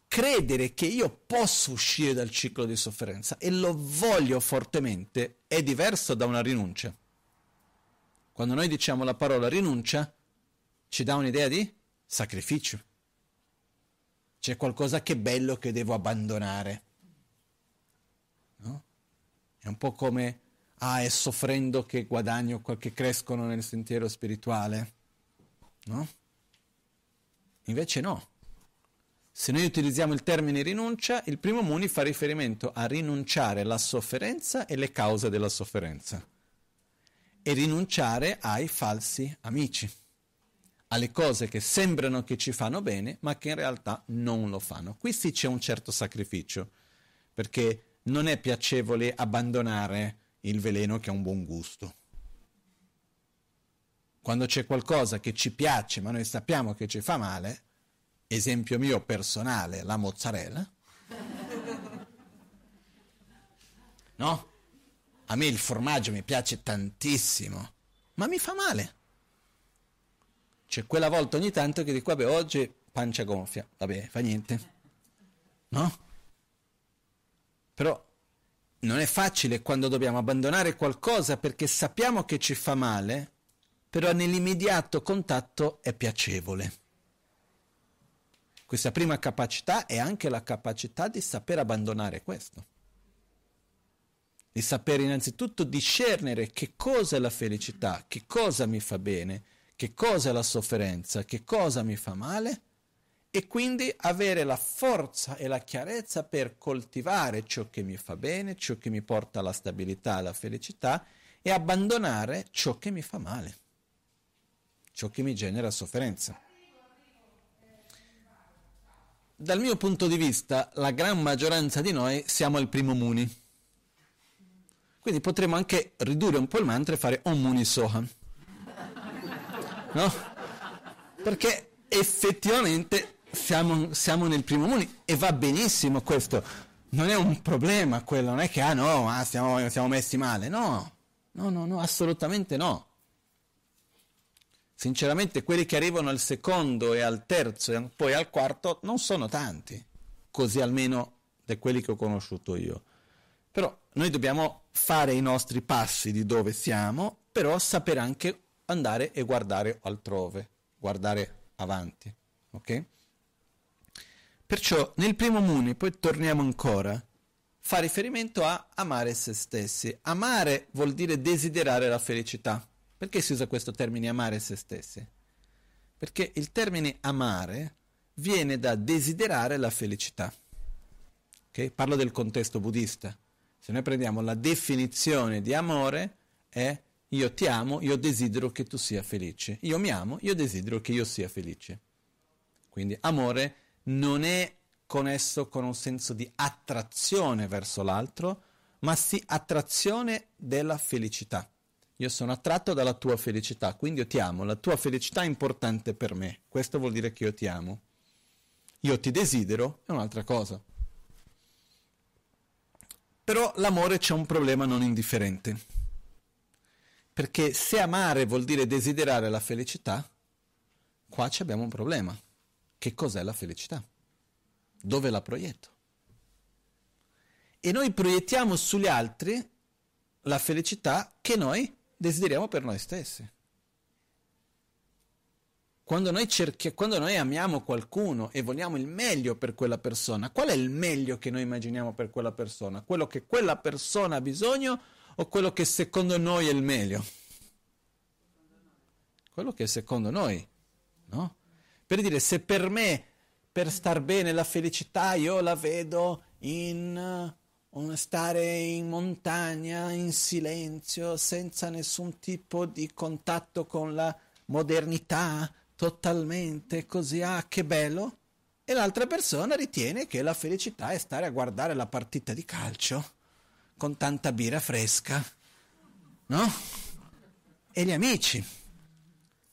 Credere che io posso uscire dal ciclo di sofferenza e lo voglio fortemente è diverso da una rinuncia. Quando noi diciamo la parola rinuncia, ci dà un'idea di sacrificio. C'è qualcosa che è bello che devo abbandonare No? È un po' come, ah, è soffrendo che guadagno, che crescono nel sentiero spirituale. No? Invece no. Se noi utilizziamo il termine rinuncia, il primo Muni fa riferimento a rinunciare alla sofferenza e le cause della sofferenza e rinunciare ai falsi amici, alle cose che sembrano che ci fanno bene, ma che in realtà non lo fanno. Qui sì c'è un certo sacrificio, perché non è piacevole abbandonare il veleno che ha un buon gusto. Quando c'è qualcosa che ci piace ma noi sappiamo che ci fa male, esempio mio personale, la mozzarella, no? A me il formaggio mi piace tantissimo, ma mi fa male. C'è quella volta ogni tanto che dico, vabbè, oggi pancia gonfia, vabbè, fa niente. No? Però non è facile quando dobbiamo abbandonare qualcosa perché sappiamo che ci fa male, però nell'immediato contatto è piacevole. Questa prima capacità è anche la capacità di saper abbandonare questo. Di sapere innanzitutto discernere che cosa è la felicità, che cosa mi fa bene, che cosa è la sofferenza, che cosa mi fa male e quindi avere la forza e la chiarezza per coltivare ciò che mi fa bene, ciò che mi porta alla stabilità, alla felicità e abbandonare ciò che mi fa male, ciò che mi genera sofferenza. Dal mio punto di vista, la gran maggioranza di noi siamo al primo Muni. Quindi potremmo anche ridurre un po' il mantra e fare Om Muni Soham. No? Perché effettivamente siamo, siamo nel primo Muni e va benissimo questo. Non è un problema quello, non è che ah no, ah, siamo, siamo messi male. No, no, no, no, assolutamente no. Sinceramente quelli che arrivano al secondo e al terzo e poi al quarto non sono tanti, così almeno di quelli che ho conosciuto io. Però noi dobbiamo fare i nostri passi di dove siamo, però sapere anche andare e guardare altrove, guardare avanti. Ok? Perciò nel primo Muni, poi torniamo ancora, fa riferimento a amare se stessi. Amare vuol dire desiderare la felicità. Perché si usa questo termine amare se stessi? Perché il termine amare viene da desiderare la felicità. Okay? Parlo del contesto buddista. Se noi prendiamo la definizione di amore è io ti amo, io desidero che tu sia felice. Io mi amo, io desidero che io sia felice. Quindi amore non è connesso con un senso di attrazione verso l'altro, ma sì attrazione della felicità. Io sono attratto dalla tua felicità, quindi io ti amo, la tua felicità è importante per me, questo vuol dire che io ti amo. Io ti desidero è un'altra cosa. Però l'amore c'è un problema non indifferente. Perché se amare vuol dire desiderare la felicità, qua abbiamo un problema. Che cos'è la felicità? Dove la proietto? E noi proiettiamo sugli altri la felicità che noi desideriamo per noi stessi. Quando noi, cerchi, quando noi amiamo qualcuno e vogliamo il meglio per quella persona, qual è il meglio che noi immaginiamo per quella persona? Quello che quella persona ha bisogno o quello che secondo noi è il meglio? Quello che secondo noi, no? Per dire, se per me, per star bene, la felicità io la vedo in un stare in montagna, in silenzio, senza nessun tipo di contatto con la modernità, totalmente così, ah che bello. E l'altra persona ritiene che la felicità è stare a guardare la partita di calcio con tanta birra fresca, no? E gli amici.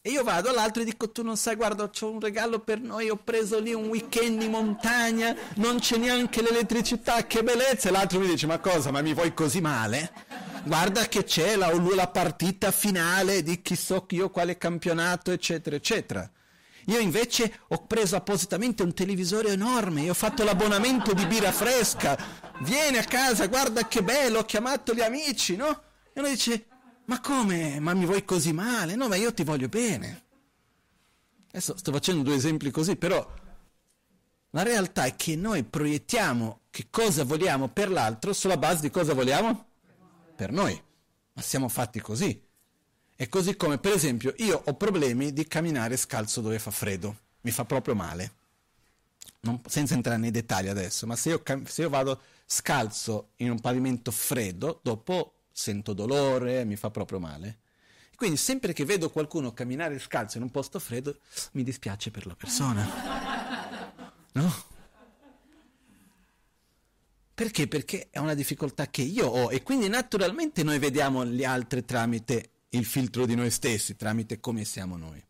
E io vado all'altro e dico, tu non sai, guarda, ho un regalo per noi, ho preso lì un weekend in montagna, non c'è neanche l'elettricità, che bellezza. E l'altro mi dice, ma cosa, ma mi vuoi così male? Guarda che c'è la, la partita finale di chi so io quale campionato, eccetera, eccetera. Io invece ho preso appositamente un televisore enorme, io ho fatto l'abbonamento di birra fresca, vieni a casa, guarda che bello, ho chiamato gli amici, no? E uno dice, ma come? Ma mi vuoi così male? No, ma io ti voglio bene. Adesso sto facendo due esempi così, però la realtà è che noi proiettiamo che cosa vogliamo per l'altro sulla base di cosa vogliamo per noi. Ma siamo fatti così. È così come, per esempio, io ho problemi di camminare scalzo dove fa freddo. Mi fa proprio male. Non, senza entrare nei dettagli adesso, ma se io, se io vado scalzo in un pavimento freddo, dopo sento dolore, mi fa proprio male. Quindi sempre che vedo qualcuno camminare scalzo in un posto freddo, mi dispiace per la persona. No? Perché? Perché è una difficoltà che io ho e quindi naturalmente noi vediamo gli altri tramite il filtro di noi stessi, tramite come siamo noi.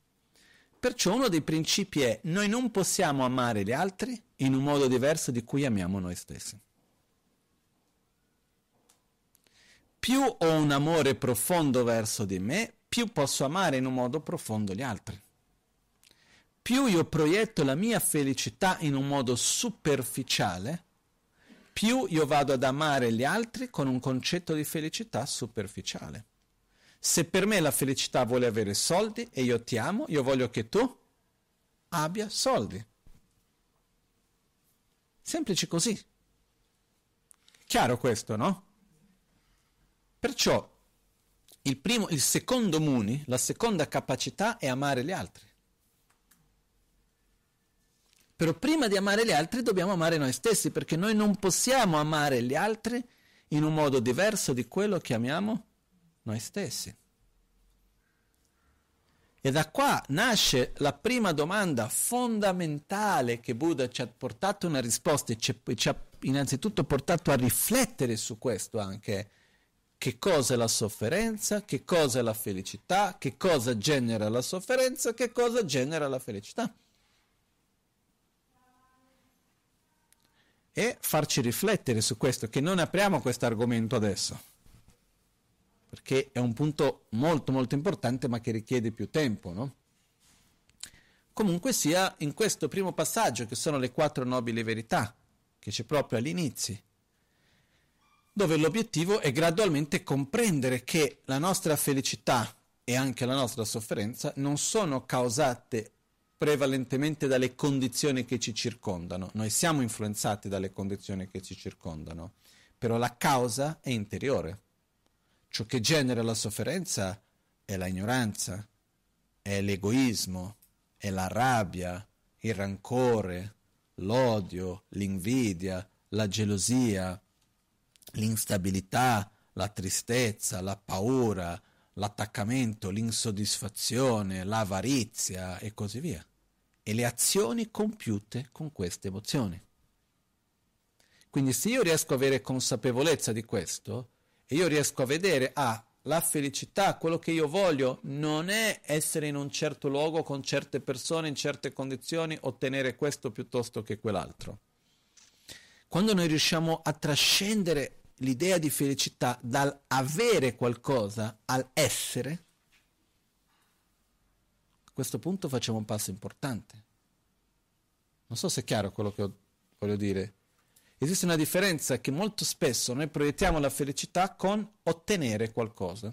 Perciò uno dei principi è noi non possiamo amare gli altri in un modo diverso di cui amiamo noi stessi. più ho un amore profondo verso di me, più posso amare in un modo profondo gli altri. Più io proietto la mia felicità in un modo superficiale, più io vado ad amare gli altri con un concetto di felicità superficiale. Se per me la felicità vuole avere soldi e io ti amo, io voglio che tu abbia soldi. Semplice così. Chiaro questo, no? Perciò il, primo, il secondo muni, la seconda capacità è amare gli altri. Però prima di amare gli altri dobbiamo amare noi stessi, perché noi non possiamo amare gli altri in un modo diverso di quello che amiamo noi stessi. E da qua nasce la prima domanda fondamentale che Buddha ci ha portato una risposta e ci, ha innanzitutto portato a riflettere su questo anche che cosa è la sofferenza, che cosa è la felicità, che cosa genera la sofferenza, che cosa genera la felicità. E farci riflettere su questo, che non apriamo questo argomento adesso, perché è un punto molto molto importante ma che richiede più tempo, no? Comunque sia in questo primo passaggio, che sono le quattro nobili verità, che c'è proprio all'inizio, dove l'obiettivo è gradualmente comprendere che la nostra felicità e anche la nostra sofferenza non sono causate prevalentemente dalle condizioni che ci circondano. Noi siamo influenzati dalle condizioni che ci circondano, però la causa è interiore. Ciò che genera la sofferenza è la ignoranza, è l'egoismo, è la rabbia, il rancore, l'odio, l'invidia, la gelosia, l'instabilità, la tristezza, la paura, l'attaccamento, l'insoddisfazione, l'avarizia e così via. E le azioni compiute con queste emozioni. Quindi se io riesco ad avere consapevolezza di questo, e io riesco a vedere, ah, la felicità, quello che io voglio, non è essere in un certo luogo con certe persone, in certe condizioni, ottenere questo piuttosto che quell'altro. Quando noi riusciamo a trascendere l'idea di felicità dal avere qualcosa al essere, questo punto facciamo un passo importante. Non so se è chiaro quello che voglio dire. Esiste una differenza che molto spesso noi proiettiamo la felicità con ottenere qualcosa.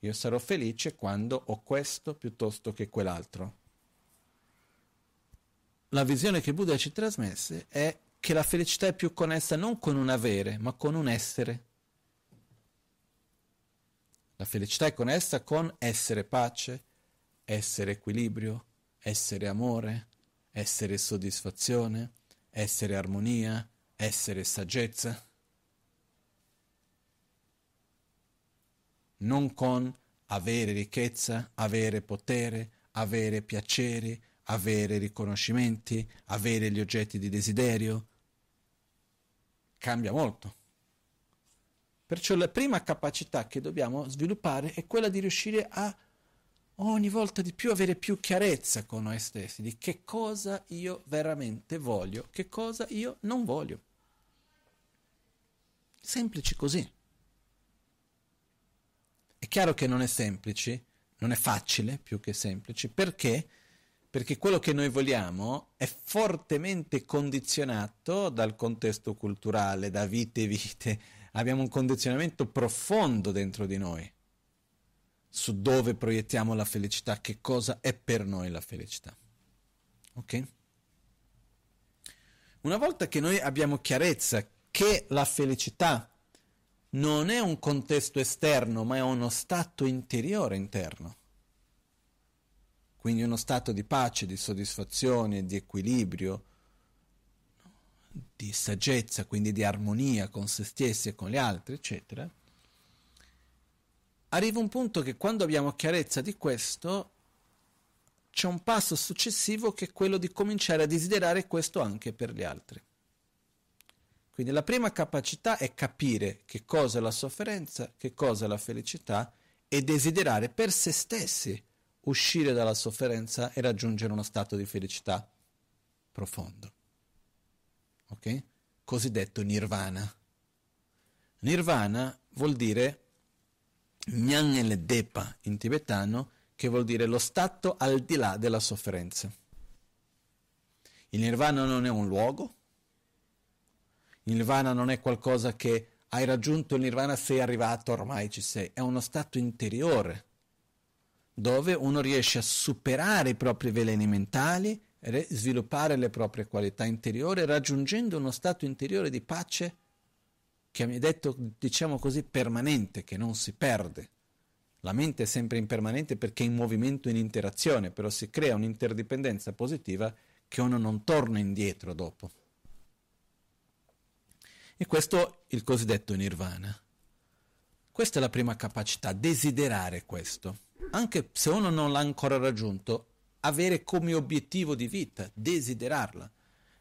Io sarò felice quando ho questo piuttosto che quell'altro. La visione che Buddha ci trasmesse è che la felicità è più connessa non con un avere, ma con un essere. La felicità è connessa con essere pace, essere equilibrio, essere amore, essere soddisfazione, essere armonia, essere saggezza. Non con avere ricchezza, avere potere, avere piaceri, avere riconoscimenti, avere gli oggetti di desiderio. Cambia molto. Perciò la prima capacità che dobbiamo sviluppare è quella di riuscire a ogni volta di più avere più chiarezza con noi stessi di che cosa io veramente voglio, che cosa io non voglio. Semplice così. È chiaro che non è semplice, non è facile più che semplice, perché? Perché quello che noi vogliamo è fortemente condizionato dal contesto culturale, da vite e vite. Abbiamo un condizionamento profondo dentro di noi su dove proiettiamo la felicità, che cosa è per noi la felicità. Ok? Una volta che noi abbiamo chiarezza che la felicità non è un contesto esterno, ma è uno stato interiore interno, quindi uno stato di pace, di soddisfazione, di equilibrio, di saggezza, quindi di armonia con se stessi e con gli altri, eccetera, arriva un punto che quando abbiamo chiarezza di questo, c'è un passo successivo che è quello di cominciare a desiderare questo anche per gli altri. Quindi la prima capacità è capire che cosa è la sofferenza, che cosa è la felicità e desiderare per se stessi uscire dalla sofferenza e raggiungere uno stato di felicità profondo. Ok? Cosiddetto nirvana. Nirvana vuol dire Nyanel Depa in tibetano, che vuol dire lo stato al di là della sofferenza. Il nirvana non è un luogo, il nirvana non è qualcosa che hai raggiunto il nirvana, sei arrivato, ormai ci sei, è uno stato interiore dove uno riesce a superare i propri veleni mentali, sviluppare le proprie qualità interiori, raggiungendo uno stato interiore di pace che mi è detto, diciamo così, permanente, che non si perde. La mente è sempre impermanente perché è in movimento, in interazione, però si crea un'interdipendenza positiva che uno non torna indietro dopo. E questo è il cosiddetto nirvana. Questa è la prima capacità, desiderare questo. Anche se uno non l'ha ancora raggiunto, avere come obiettivo di vita, desiderarla.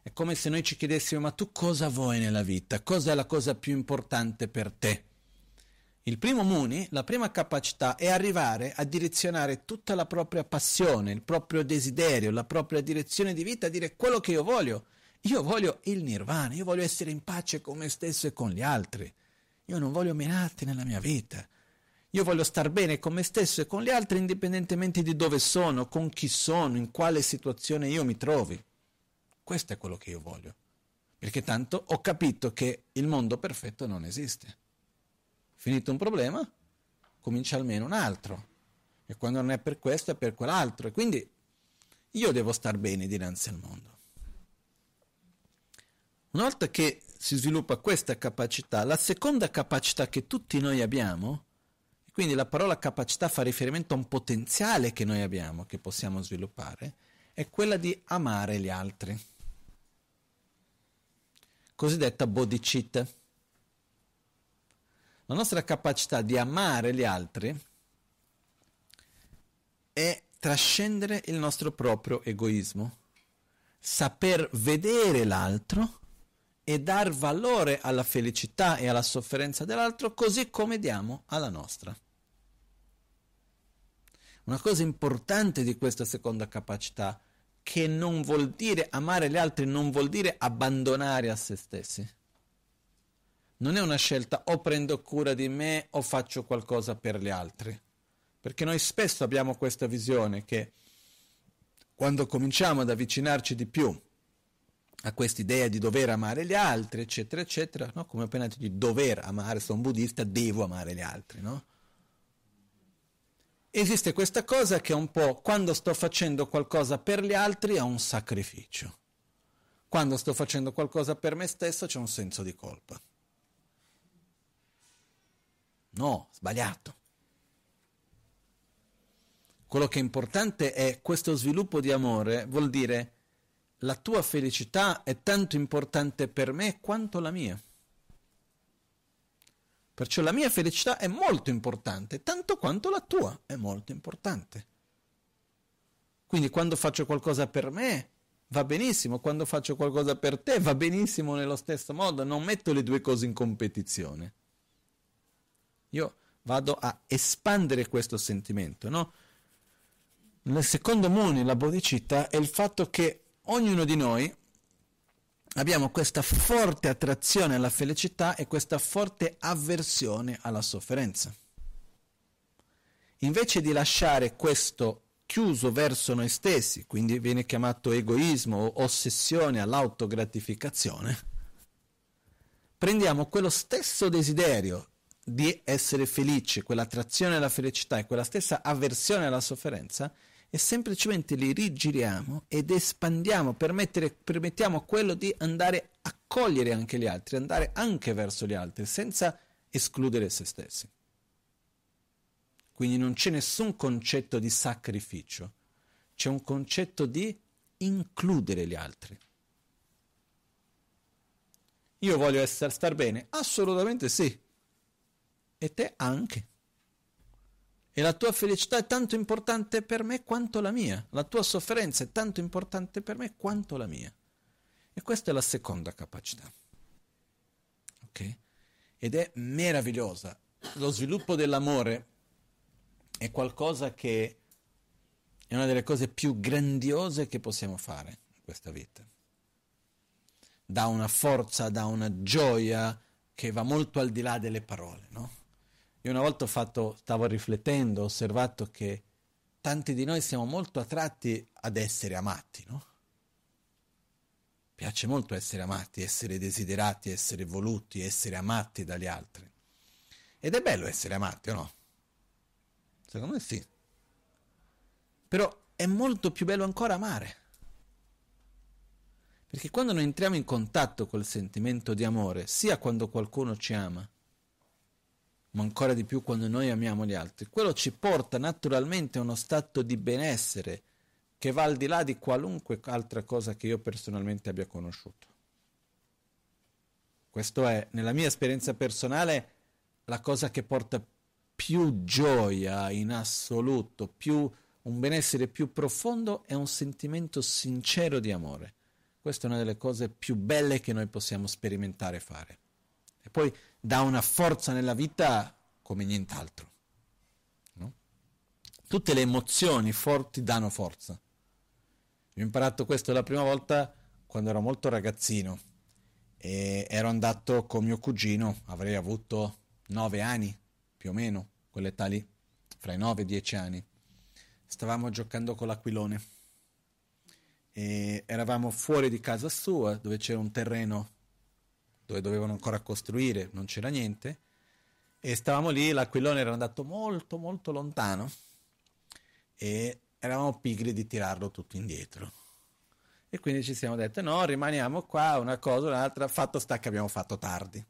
È come se noi ci chiedessimo ma tu cosa vuoi nella vita? Cosa è la cosa più importante per te? Il primo Muni, la prima capacità è arrivare a direzionare tutta la propria passione, il proprio desiderio, la propria direzione di vita, a dire quello che io voglio. Io voglio il nirvana, io voglio essere in pace con me stesso e con gli altri. Io non voglio menarti nella mia vita. Io voglio star bene con me stesso e con gli altri indipendentemente di dove sono, con chi sono, in quale situazione io mi trovi. Questo è quello che io voglio. Perché tanto ho capito che il mondo perfetto non esiste. Finito un problema, comincia almeno un altro. E quando non è per questo è per quell'altro. E quindi io devo star bene dinanzi al mondo. Una volta che si sviluppa questa capacità, la seconda capacità che tutti noi abbiamo, quindi la parola capacità fa riferimento a un potenziale che noi abbiamo, che possiamo sviluppare, è quella di amare gli altri cosiddetta bodhicitta. La nostra capacità di amare gli altri è trascendere il nostro proprio egoismo, saper vedere l'altro e dar valore alla felicità e alla sofferenza dell'altro così come diamo alla nostra. Una cosa importante di questa seconda capacità che non vuol dire amare gli altri, non vuol dire abbandonare a se stessi. Non è una scelta o prendo cura di me o faccio qualcosa per gli altri. Perché noi spesso abbiamo questa visione che quando cominciamo ad avvicinarci di più a questa idea di dover amare gli altri, eccetera, eccetera, no? come appena detto, di dover amare, sono buddista, devo amare gli altri, no? Esiste questa cosa che è un po' quando sto facendo qualcosa per gli altri è un sacrificio. Quando sto facendo qualcosa per me stesso c'è un senso di colpa. No, sbagliato. Quello che è importante è questo sviluppo di amore, vuol dire la tua felicità è tanto importante per me quanto la mia. Perciò la mia felicità è molto importante, tanto quanto la tua è molto importante. Quindi quando faccio qualcosa per me va benissimo, quando faccio qualcosa per te va benissimo nello stesso modo, non metto le due cose in competizione. Io vado a espandere questo sentimento, no? Nel secondo Muni, la bodhicitta, è il fatto che ognuno di noi abbiamo questa forte attrazione alla felicità e questa forte avversione alla sofferenza. Invece di lasciare questo chiuso verso noi stessi, quindi viene chiamato egoismo o ossessione all'autogratificazione, prendiamo quello stesso desiderio di essere felici, quell'attrazione alla felicità e quella stessa avversione alla sofferenza e semplicemente li rigiriamo ed espandiamo, permettiamo a quello di andare a cogliere anche gli altri, andare anche verso gli altri, senza escludere se stessi. Quindi non c'è nessun concetto di sacrificio, c'è un concetto di includere gli altri. Io voglio essere, star bene? Assolutamente sì. E te anche. E la tua felicità è tanto importante per me quanto la mia. La tua sofferenza è tanto importante per me quanto la mia. E questa è la seconda capacità. Ok? Ed è meravigliosa. Lo sviluppo dell'amore è qualcosa che è una delle cose più grandiose che possiamo fare in questa vita. Dà una forza, dà una gioia che va molto al di là delle parole, no? Io una volta fatto, stavo riflettendo, ho osservato che tanti di noi siamo molto attratti ad essere amati, no? Piace molto essere amati, essere desiderati, essere voluti, essere amati dagli altri. Ed è bello essere amati, o no? Secondo me sì. Però è molto più bello ancora amare. Perché quando noi entriamo in contatto col sentimento di amore, sia quando qualcuno ci ama, ma ancora di più quando noi amiamo gli altri. Quello ci porta naturalmente a uno stato di benessere che va al di là di qualunque altra cosa che io personalmente abbia conosciuto. Questo è, nella mia esperienza personale, la cosa che porta più gioia in assoluto, più, un benessere più profondo è un sentimento sincero di amore. Questa è una delle cose più belle che noi possiamo sperimentare e fare. E poi dà una forza nella vita come nient'altro. No? Tutte le emozioni forti danno forza. Io ho imparato questo la prima volta quando ero molto ragazzino e ero andato con mio cugino, avrei avuto nove anni più o meno, quell'età lì, fra i nove e i dieci anni. Stavamo giocando con l'aquilone e eravamo fuori di casa sua dove c'era un terreno dove dovevano ancora costruire, non c'era niente, e stavamo lì, l'aquilone era andato molto molto lontano e eravamo pigri di tirarlo tutto indietro. E quindi ci siamo detti no, rimaniamo qua, una cosa, un'altra, fatto sta che abbiamo fatto tardi.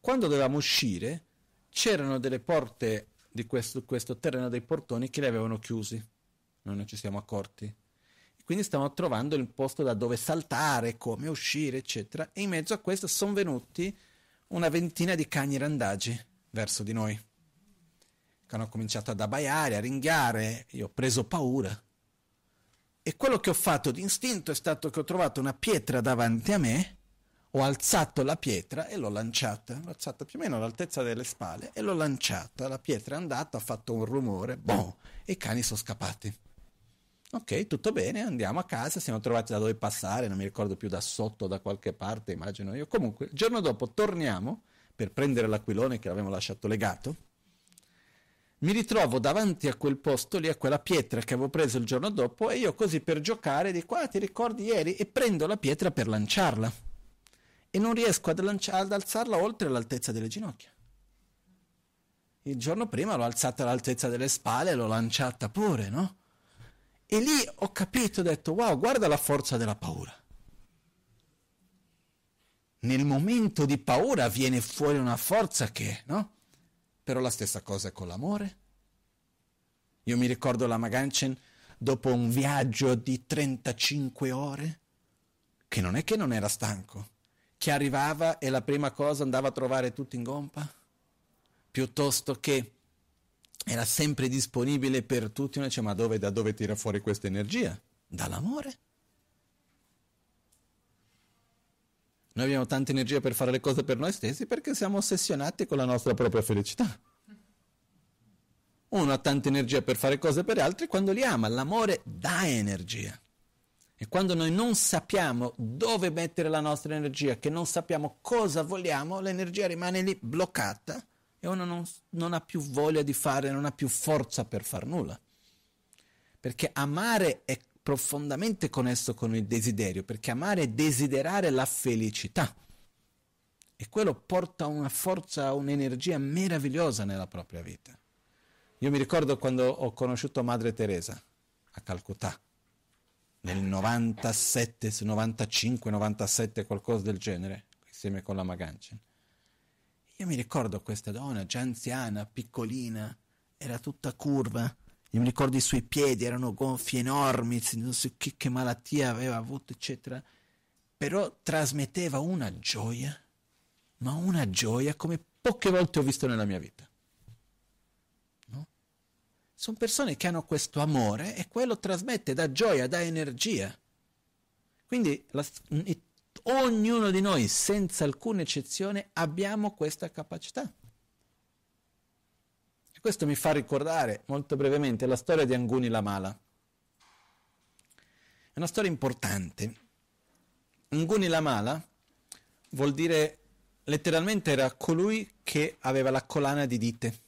Quando dovevamo uscire c'erano delle porte di questo, questo terreno dei portoni che li avevano chiusi, noi non ci siamo accorti quindi stavamo trovando il posto da dove saltare, come uscire, eccetera. E in mezzo a questo sono venuti una ventina di cani randagi verso di noi. Che hanno cominciato ad abbaiare, a ringhiare. Io ho preso paura. E quello che ho fatto d'istinto è stato che ho trovato una pietra davanti a me, ho alzato la pietra e l'ho lanciata. L'ho alzata più o meno all'altezza delle spalle e l'ho lanciata. La pietra è andata, ha fatto un rumore, boh, e i cani sono scappati. Ok, tutto bene, andiamo a casa, siamo trovati da dove passare, non mi ricordo più da sotto, da qualche parte, immagino io. Comunque, il giorno dopo torniamo per prendere l'aquilone che avevamo lasciato legato mi ritrovo davanti a quel posto lì, a quella pietra che avevo preso il giorno dopo, e io così per giocare di qua, ti ricordi ieri, e prendo la pietra per lanciarla. E non riesco ad, lancia- ad alzarla oltre l'altezza delle ginocchia. Il giorno prima l'ho alzata all'altezza delle spalle e l'ho lanciata pure, no? E lì ho capito, ho detto, wow, guarda la forza della paura. Nel momento di paura viene fuori una forza che, no? Però la stessa cosa è con l'amore. Io mi ricordo la Maganchen dopo un viaggio di 35 ore, che non è che non era stanco, che arrivava e la prima cosa andava a trovare tutti in gompa, piuttosto che era sempre disponibile per tutti, uno dice ma dove, da dove tira fuori questa energia? Dall'amore. Noi abbiamo tanta energia per fare le cose per noi stessi perché siamo ossessionati con la nostra propria felicità. Uno ha tanta energia per fare cose per altri quando li ama. L'amore dà energia. E quando noi non sappiamo dove mettere la nostra energia, che non sappiamo cosa vogliamo, l'energia rimane lì bloccata e uno non, non ha più voglia di fare, non ha più forza per far nulla. Perché amare è profondamente connesso con il desiderio, perché amare è desiderare la felicità. E quello porta una forza, un'energia meravigliosa nella propria vita. Io mi ricordo quando ho conosciuto Madre Teresa a Calcutta, nel 97, 95, 97, qualcosa del genere, insieme con la Maganchen. Io mi ricordo questa donna, già anziana, piccolina, era tutta curva. Io mi ricordo i suoi piedi, erano gonfi enormi, non so che, che malattia aveva avuto, eccetera. Però trasmetteva una gioia, ma una gioia come poche volte ho visto nella mia vita. No? Sono persone che hanno questo amore e quello trasmette da gioia, da energia. Quindi la, Ognuno di noi, senza alcuna eccezione, abbiamo questa capacità. E questo mi fa ricordare molto brevemente la storia di Anguni Lamala. È una storia importante. Anguni Lamala vuol dire letteralmente era colui che aveva la collana di dite.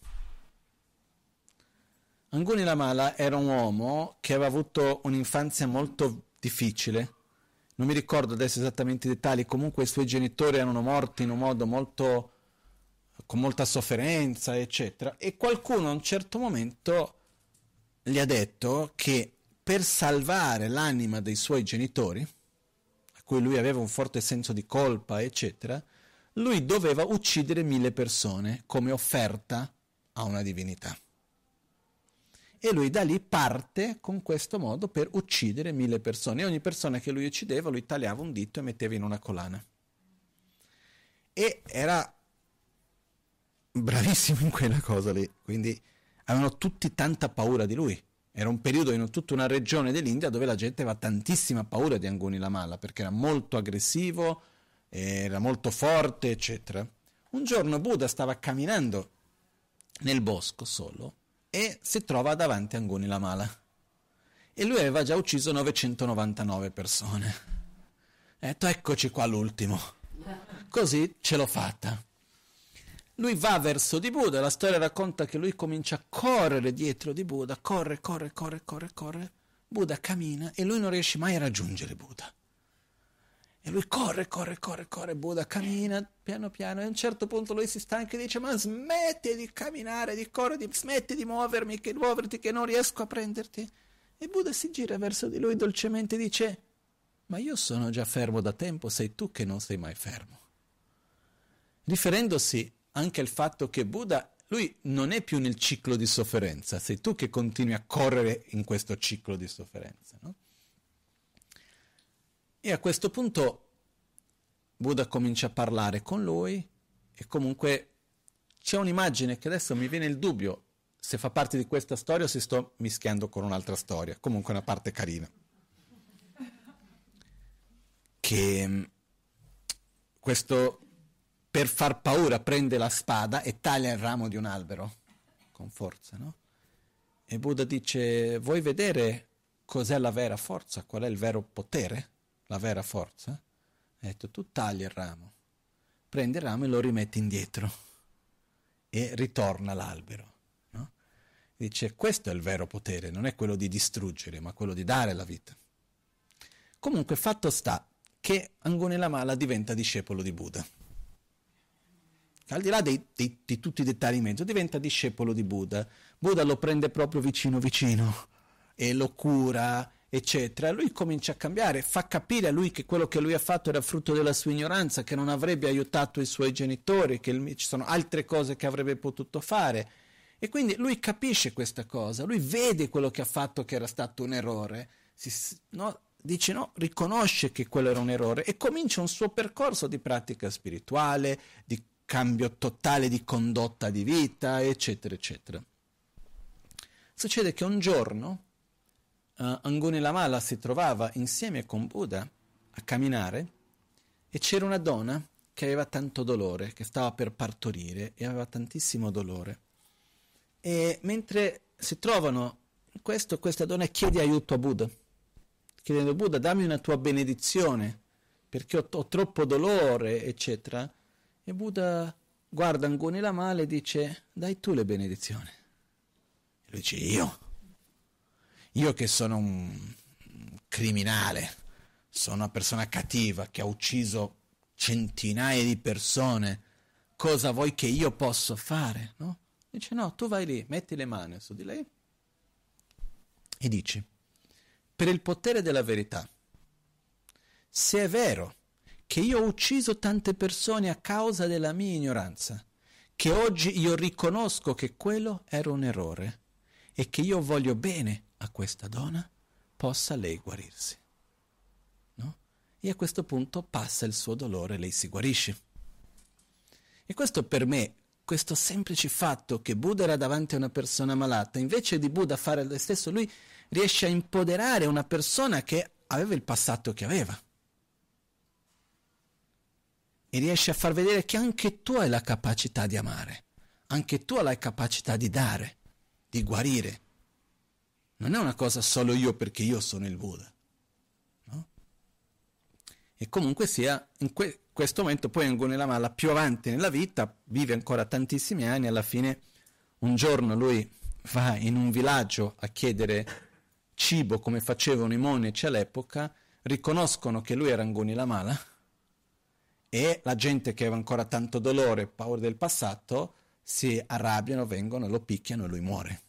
Anguni Lamala era un uomo che aveva avuto un'infanzia molto difficile non mi ricordo adesso esattamente i dettagli, comunque i suoi genitori erano morti in un modo molto con molta sofferenza, eccetera, e qualcuno a un certo momento gli ha detto che per salvare l'anima dei suoi genitori, a cui lui aveva un forte senso di colpa, eccetera, lui doveva uccidere mille persone come offerta a una divinità e lui da lì parte con questo modo per uccidere mille persone e ogni persona che lui uccideva lui tagliava un dito e metteva in una collana. E era bravissimo in quella cosa lì, quindi avevano tutti tanta paura di lui. Era un periodo in tutta una regione dell'India dove la gente aveva tantissima paura di Anguni Lamala perché era molto aggressivo, era molto forte, eccetera. Un giorno Buddha stava camminando nel bosco solo e si trova davanti a Anguni la Mala. E lui aveva già ucciso 999 persone. Ha detto eccoci qua l'ultimo. Così ce l'ho fatta. Lui va verso di Buddha, la storia racconta che lui comincia a correre dietro di Buddha, corre, corre, corre, corre, corre. Buddha cammina e lui non riesce mai a raggiungere Buddha. E lui corre, corre, corre, corre, Buddha cammina piano piano e a un certo punto lui si stanca e dice ma smetti di camminare, di correre, smetti di muovermi, che muoverti che non riesco a prenderti. E Buddha si gira verso di lui dolcemente e dice ma io sono già fermo da tempo, sei tu che non sei mai fermo. Riferendosi anche al fatto che Buddha, lui non è più nel ciclo di sofferenza, sei tu che continui a correre in questo ciclo di sofferenza. No? E a questo punto Buddha comincia a parlare con lui e comunque c'è un'immagine che adesso mi viene il dubbio se fa parte di questa storia o se sto mischiando con un'altra storia. Comunque una parte carina. Che mm, questo per far paura prende la spada e taglia il ramo di un albero con forza, no? E Buddha dice: Vuoi vedere cos'è la vera forza? Qual è il vero potere? La vera forza, ha detto tu tagli il ramo, prendi il ramo e lo rimetti indietro e ritorna l'albero. No? Dice, questo è il vero potere, non è quello di distruggere, ma quello di dare la vita. Comunque, fatto sta che Angonella Mala diventa discepolo di Buddha. Al di là dei, dei, di tutti i dettagli in mezzo, diventa discepolo di Buddha. Buddha lo prende proprio vicino vicino e lo cura, eccetera. Lui comincia a cambiare, fa capire a lui che quello che lui ha fatto era frutto della sua ignoranza, che non avrebbe aiutato i suoi genitori, che ci sono altre cose che avrebbe potuto fare. E quindi lui capisce questa cosa, lui vede quello che ha fatto che era stato un errore, si, no, dice no, riconosce che quello era un errore e comincia un suo percorso di pratica spirituale, di cambio totale di condotta di vita, eccetera, eccetera. Succede che un giorno uh, Anguni Lamala si trovava insieme con Buddha a camminare e c'era una donna che aveva tanto dolore, che stava per partorire e aveva tantissimo dolore. E mentre si trovano in questo, questa donna chiede aiuto a Buddha chiedendo Buddha dammi una tua benedizione perché ho, ho troppo dolore, eccetera. E Buddha guarda Anguni la male e dice dai tu le benedizioni. E lui dice io? Io che sono un criminale, sono una persona cattiva che ha ucciso centinaia di persone, cosa vuoi che io possa fare? No? Dice no, tu vai lì, metti le mani su di lei e dici per il potere della verità. Se è vero che io ho ucciso tante persone a causa della mia ignoranza, che oggi io riconosco che quello era un errore e che io voglio bene a questa donna, possa lei guarirsi. No? E a questo punto passa il suo dolore, lei si guarisce. E questo per me, questo semplice fatto che Buddha era davanti a una persona malata, invece di Buddha fare lo stesso, lui riesce a empoderare una persona che aveva il passato che aveva. E riesce a far vedere che anche tu hai la capacità di amare, anche tu hai la capacità di dare, di guarire. Non è una cosa solo io perché io sono il Buddha. No? E comunque sia, in que- questo momento poi Angonella Mala più avanti nella vita, vive ancora tantissimi anni, alla fine un giorno lui va in un villaggio a chiedere cibo come facevano i monaci all'epoca, riconoscono che lui era Angoni la mala e la gente che aveva ancora tanto dolore e paura del passato si arrabbiano, vengono, lo picchiano e lui muore.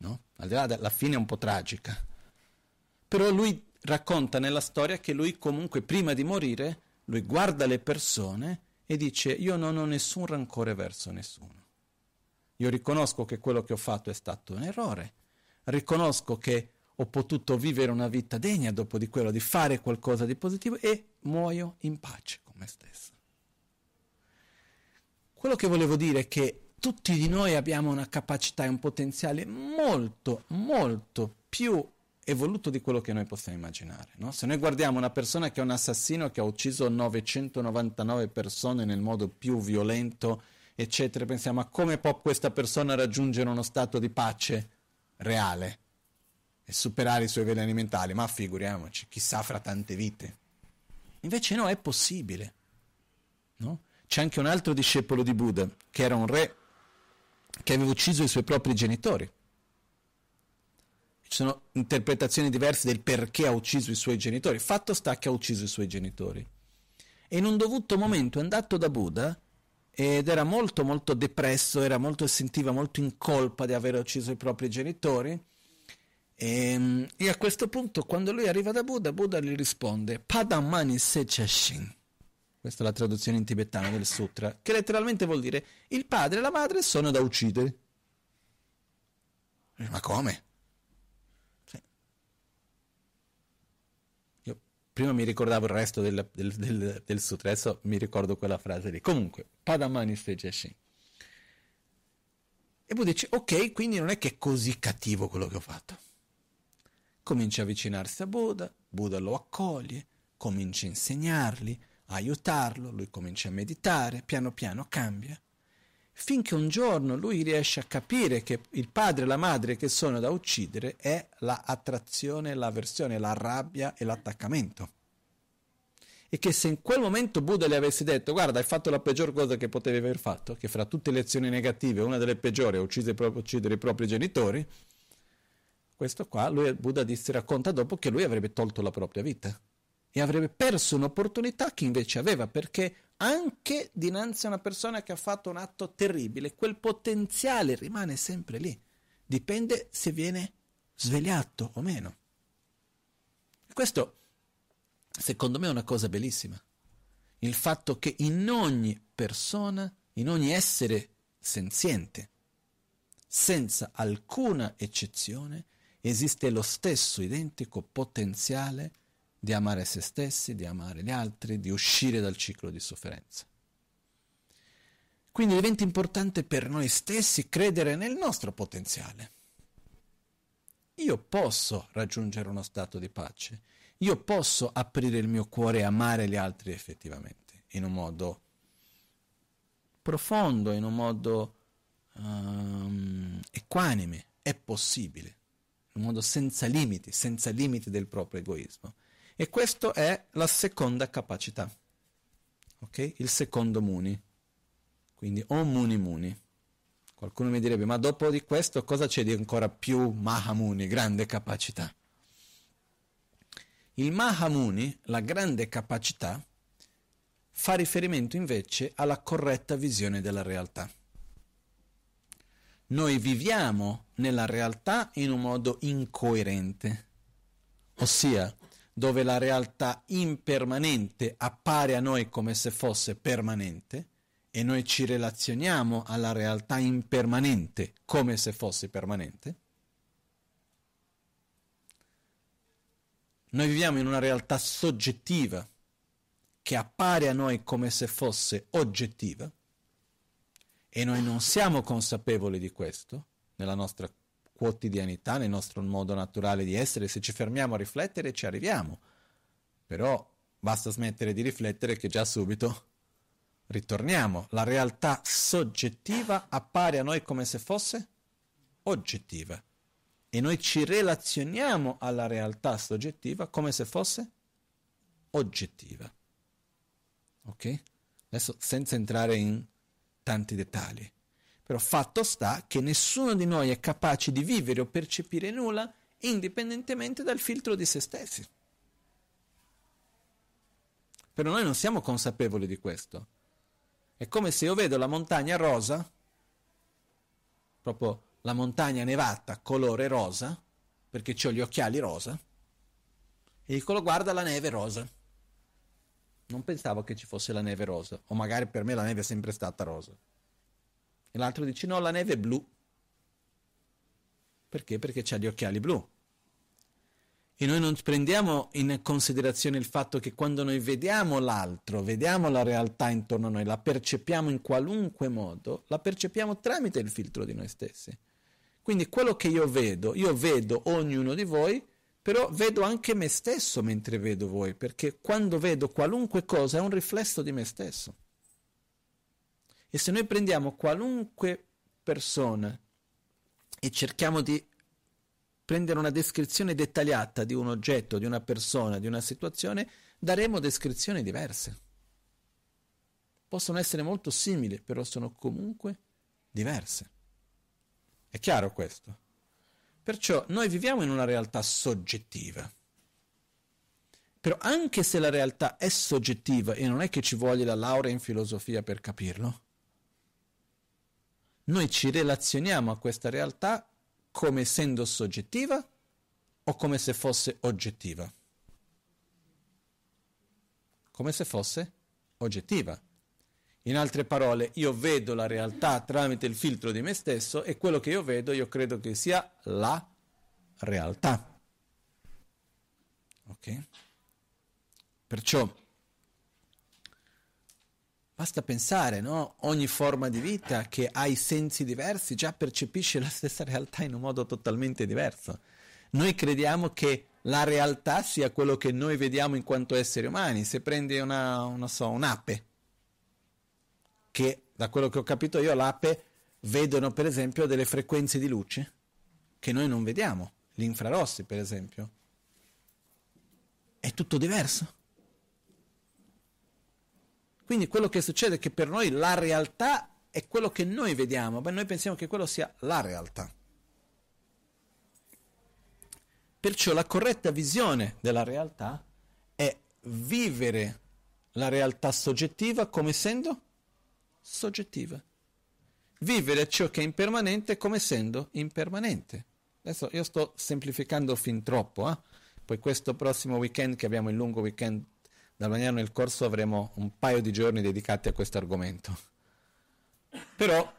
No? Al di là della fine è un po' tragica. Però lui racconta nella storia che lui comunque prima di morire, lui guarda le persone e dice io non ho nessun rancore verso nessuno. Io riconosco che quello che ho fatto è stato un errore riconosco che ho potuto vivere una vita degna dopo di quello, di fare qualcosa di positivo e muoio in pace con me stesso. Quello che volevo dire è che tutti di noi abbiamo una capacità e un potenziale molto, molto più evoluto di quello che noi possiamo immaginare. No? Se noi guardiamo una persona che è un assassino che ha ucciso 999 persone nel modo più violento, eccetera, pensiamo a come può questa persona raggiungere uno stato di pace reale e superare i suoi veleni mentali, ma figuriamoci, chissà fra tante vite. Invece no, è possibile. No? C'è anche un altro discepolo di Buddha, che era un re che aveva ucciso i suoi propri genitori. Ci sono interpretazioni diverse del perché ha ucciso i suoi genitori. Fatto sta che ha ucciso i suoi genitori. E in un dovuto momento è andato da Buddha ed era molto molto depresso, molto, sentiva molto in colpa di aver ucciso i propri genitori. E, ehm, e, a questo punto, quando lui arriva da Buddha, Buddha gli risponde Padamani Sechashin. Questa è la traduzione in tibetano del sutra, che letteralmente vuol dire il padre e la madre sono da uccidere. Ma come? prima mi ricordavo il resto del, del, del, del sutra, adesso mi ricordo quella frase lì. Comunque, Padamani Stejashi. E poi dice, ok, quindi non è che è così cattivo quello che ho fatto. Comincia a avvicinarsi a Buddha, Buddha lo accoglie, comincia a insegnargli, aiutarlo, lui comincia a meditare, piano piano cambia, finché un giorno lui riesce a capire che il padre e la madre che sono da uccidere è l'attrazione, l'avversione, la rabbia e l'attaccamento. e che se in quel momento Buddha le avesse detto guarda hai fatto la peggior cosa che potevi aver fatto, che fra tutte le azioni negative una delle peggiori è uccidere i propri genitori, questo qua lui, Buddha disse, racconta dopo che lui avrebbe tolto la propria vita e avrebbe perso un'opportunità che invece aveva perché anche dinanzi a una persona che ha fatto un atto terribile, quel potenziale rimane sempre lì, dipende se viene svegliato o meno. Questo secondo me è una cosa bellissima. Il fatto che in ogni persona, in ogni essere senziente, senza alcuna eccezione, esiste lo stesso identico potenziale di amare se stessi, di amare gli altri, di uscire dal ciclo di sofferenza. Quindi diventa importante per noi stessi credere nel nostro potenziale. Io posso raggiungere uno stato di pace io posso aprire il mio cuore e amare gli altri effettivamente, in un modo profondo, in un modo um, equanime, è possibile, in un modo senza limiti, senza limiti del proprio egoismo. E questa è la seconda capacità, ok? Il secondo muni, quindi Om Muni Muni. Qualcuno mi direbbe, ma dopo di questo cosa c'è di ancora più Mahamuni, grande capacità? Il Mahamuni, la grande capacità, fa riferimento invece alla corretta visione della realtà. Noi viviamo nella realtà in un modo incoerente, ossia dove la realtà impermanente appare a noi come se fosse permanente e noi ci relazioniamo alla realtà impermanente come se fosse permanente, Noi viviamo in una realtà soggettiva che appare a noi come se fosse oggettiva e noi non siamo consapevoli di questo nella nostra quotidianità, nel nostro modo naturale di essere. Se ci fermiamo a riflettere ci arriviamo, però basta smettere di riflettere che già subito ritorniamo. La realtà soggettiva appare a noi come se fosse oggettiva e noi ci relazioniamo alla realtà soggettiva come se fosse oggettiva. Ok? Adesso senza entrare in tanti dettagli. Però fatto sta che nessuno di noi è capace di vivere o percepire nulla indipendentemente dal filtro di se stessi. Però noi non siamo consapevoli di questo. È come se io vedo la montagna rosa, proprio la montagna nevata colore rosa, perché ho gli occhiali rosa, e dico guarda la neve rosa. Non pensavo che ci fosse la neve rosa, o magari per me la neve è sempre stata rosa. E l'altro dice no, la neve è blu. Perché? Perché c'ha gli occhiali blu. E noi non prendiamo in considerazione il fatto che quando noi vediamo l'altro, vediamo la realtà intorno a noi, la percepiamo in qualunque modo, la percepiamo tramite il filtro di noi stessi. Quindi quello che io vedo, io vedo ognuno di voi, però vedo anche me stesso mentre vedo voi, perché quando vedo qualunque cosa è un riflesso di me stesso. E se noi prendiamo qualunque persona e cerchiamo di prendere una descrizione dettagliata di un oggetto, di una persona, di una situazione, daremo descrizioni diverse. Possono essere molto simili, però sono comunque diverse. È chiaro questo? Perciò noi viviamo in una realtà soggettiva. Però anche se la realtà è soggettiva e non è che ci voglia la laurea in filosofia per capirlo, noi ci relazioniamo a questa realtà come essendo soggettiva o come se fosse oggettiva? Come se fosse oggettiva. In altre parole, io vedo la realtà tramite il filtro di me stesso e quello che io vedo io credo che sia la realtà. Ok? Perciò basta pensare, no? Ogni forma di vita che ha i sensi diversi già percepisce la stessa realtà in un modo totalmente diverso. Noi crediamo che la realtà sia quello che noi vediamo in quanto esseri umani. Se prendi una, una so, un'ape, che da quello che ho capito io l'ape vedono per esempio delle frequenze di luce che noi non vediamo, gli infrarossi per esempio. È tutto diverso. Quindi quello che succede è che per noi la realtà è quello che noi vediamo, ma noi pensiamo che quello sia la realtà. Perciò la corretta visione della realtà è vivere la realtà soggettiva come essendo soggettiva. Vivere ciò che è impermanente come essendo impermanente. Adesso io sto semplificando fin troppo, eh? poi questo prossimo weekend che abbiamo il lungo weekend dal Magnano nel corso avremo un paio di giorni dedicati a questo argomento. Però,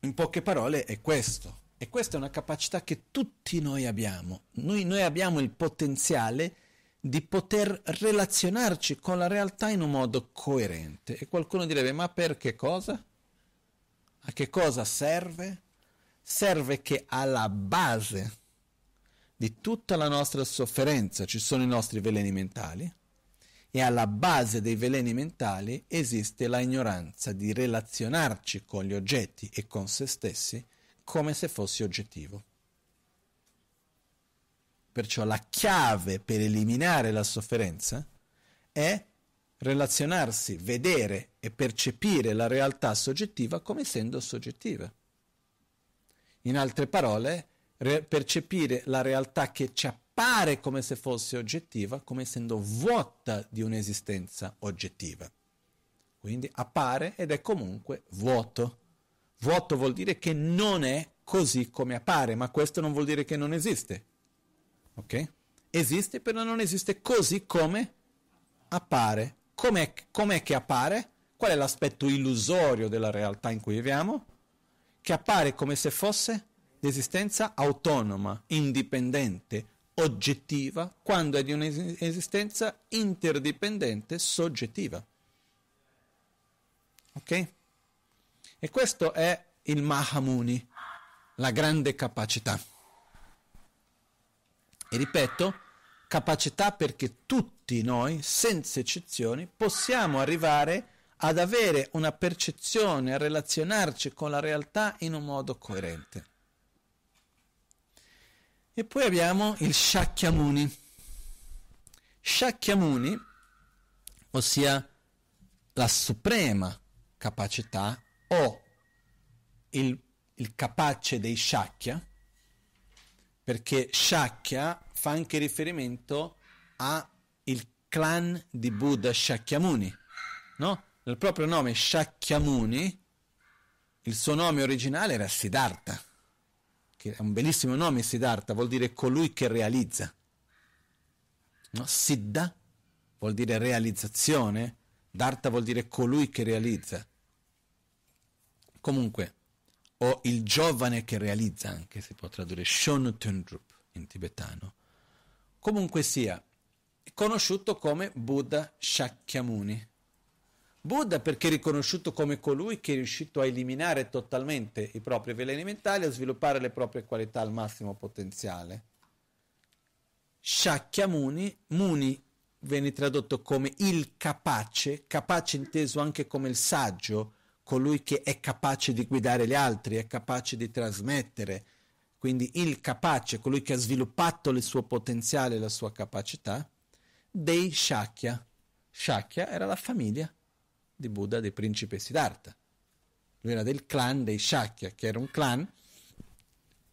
in poche parole, è questo. E questa è una capacità che tutti noi abbiamo. Noi, noi abbiamo il potenziale di poter relazionarci con la realtà in un modo coerente. E qualcuno direbbe, ma per che cosa? A che cosa serve? Serve che alla base di tutta la nostra sofferenza ci sono i nostri veleni mentali e alla base dei veleni mentali esiste la ignoranza di relazionarci con gli oggetti e con se stessi come se fossi oggettivo. Perciò la chiave per eliminare la sofferenza è relazionarsi, vedere e percepire la realtà soggettiva come essendo soggettiva. In altre parole, re- percepire la realtà che ci appare come se fosse oggettiva, come essendo vuota di un'esistenza oggettiva. Quindi appare ed è comunque vuoto. Vuoto vuol dire che non è così come appare, ma questo non vuol dire che non esiste. Ok? Esiste, però non esiste così come appare. Com'è, com'è che appare? Qual è l'aspetto illusorio della realtà in cui viviamo? Che appare come se fosse l'esistenza autonoma, indipendente, oggettiva, quando è di un'esistenza interdipendente, soggettiva. Ok? E questo è il Mahamuni, la grande capacità. E ripeto, capacità perché tutti noi, senza eccezioni, possiamo arrivare ad avere una percezione, a relazionarci con la realtà in un modo coerente. E poi abbiamo il Shakyamuni. Shakyamuni, ossia la suprema capacità o il, il capace dei Shakya, perché Shakya fa anche riferimento al clan di Buddha Shakyamuni, no? Il proprio nome Shakyamuni, il suo nome originale era Siddhartha, che è un bellissimo nome Siddhartha, vuol dire colui che realizza. No? Siddha vuol dire realizzazione, Dharta vuol dire colui che realizza. Comunque, o il giovane che realizza, anche si può tradurre Shon Tundrup in tibetano. Comunque sia, conosciuto come Buddha Shakyamuni. Buddha perché è riconosciuto come colui che è riuscito a eliminare totalmente i propri veleni mentali e a sviluppare le proprie qualità al massimo potenziale. Shakyamuni, Muni viene tradotto come il capace, capace inteso anche come il saggio, colui che è capace di guidare gli altri, è capace di trasmettere, quindi il capace, colui che ha sviluppato il suo potenziale la sua capacità, dei Shakya. Shakya era la famiglia di Buddha, dei principi Siddhartha. Lui era del clan dei Shakya, che era un clan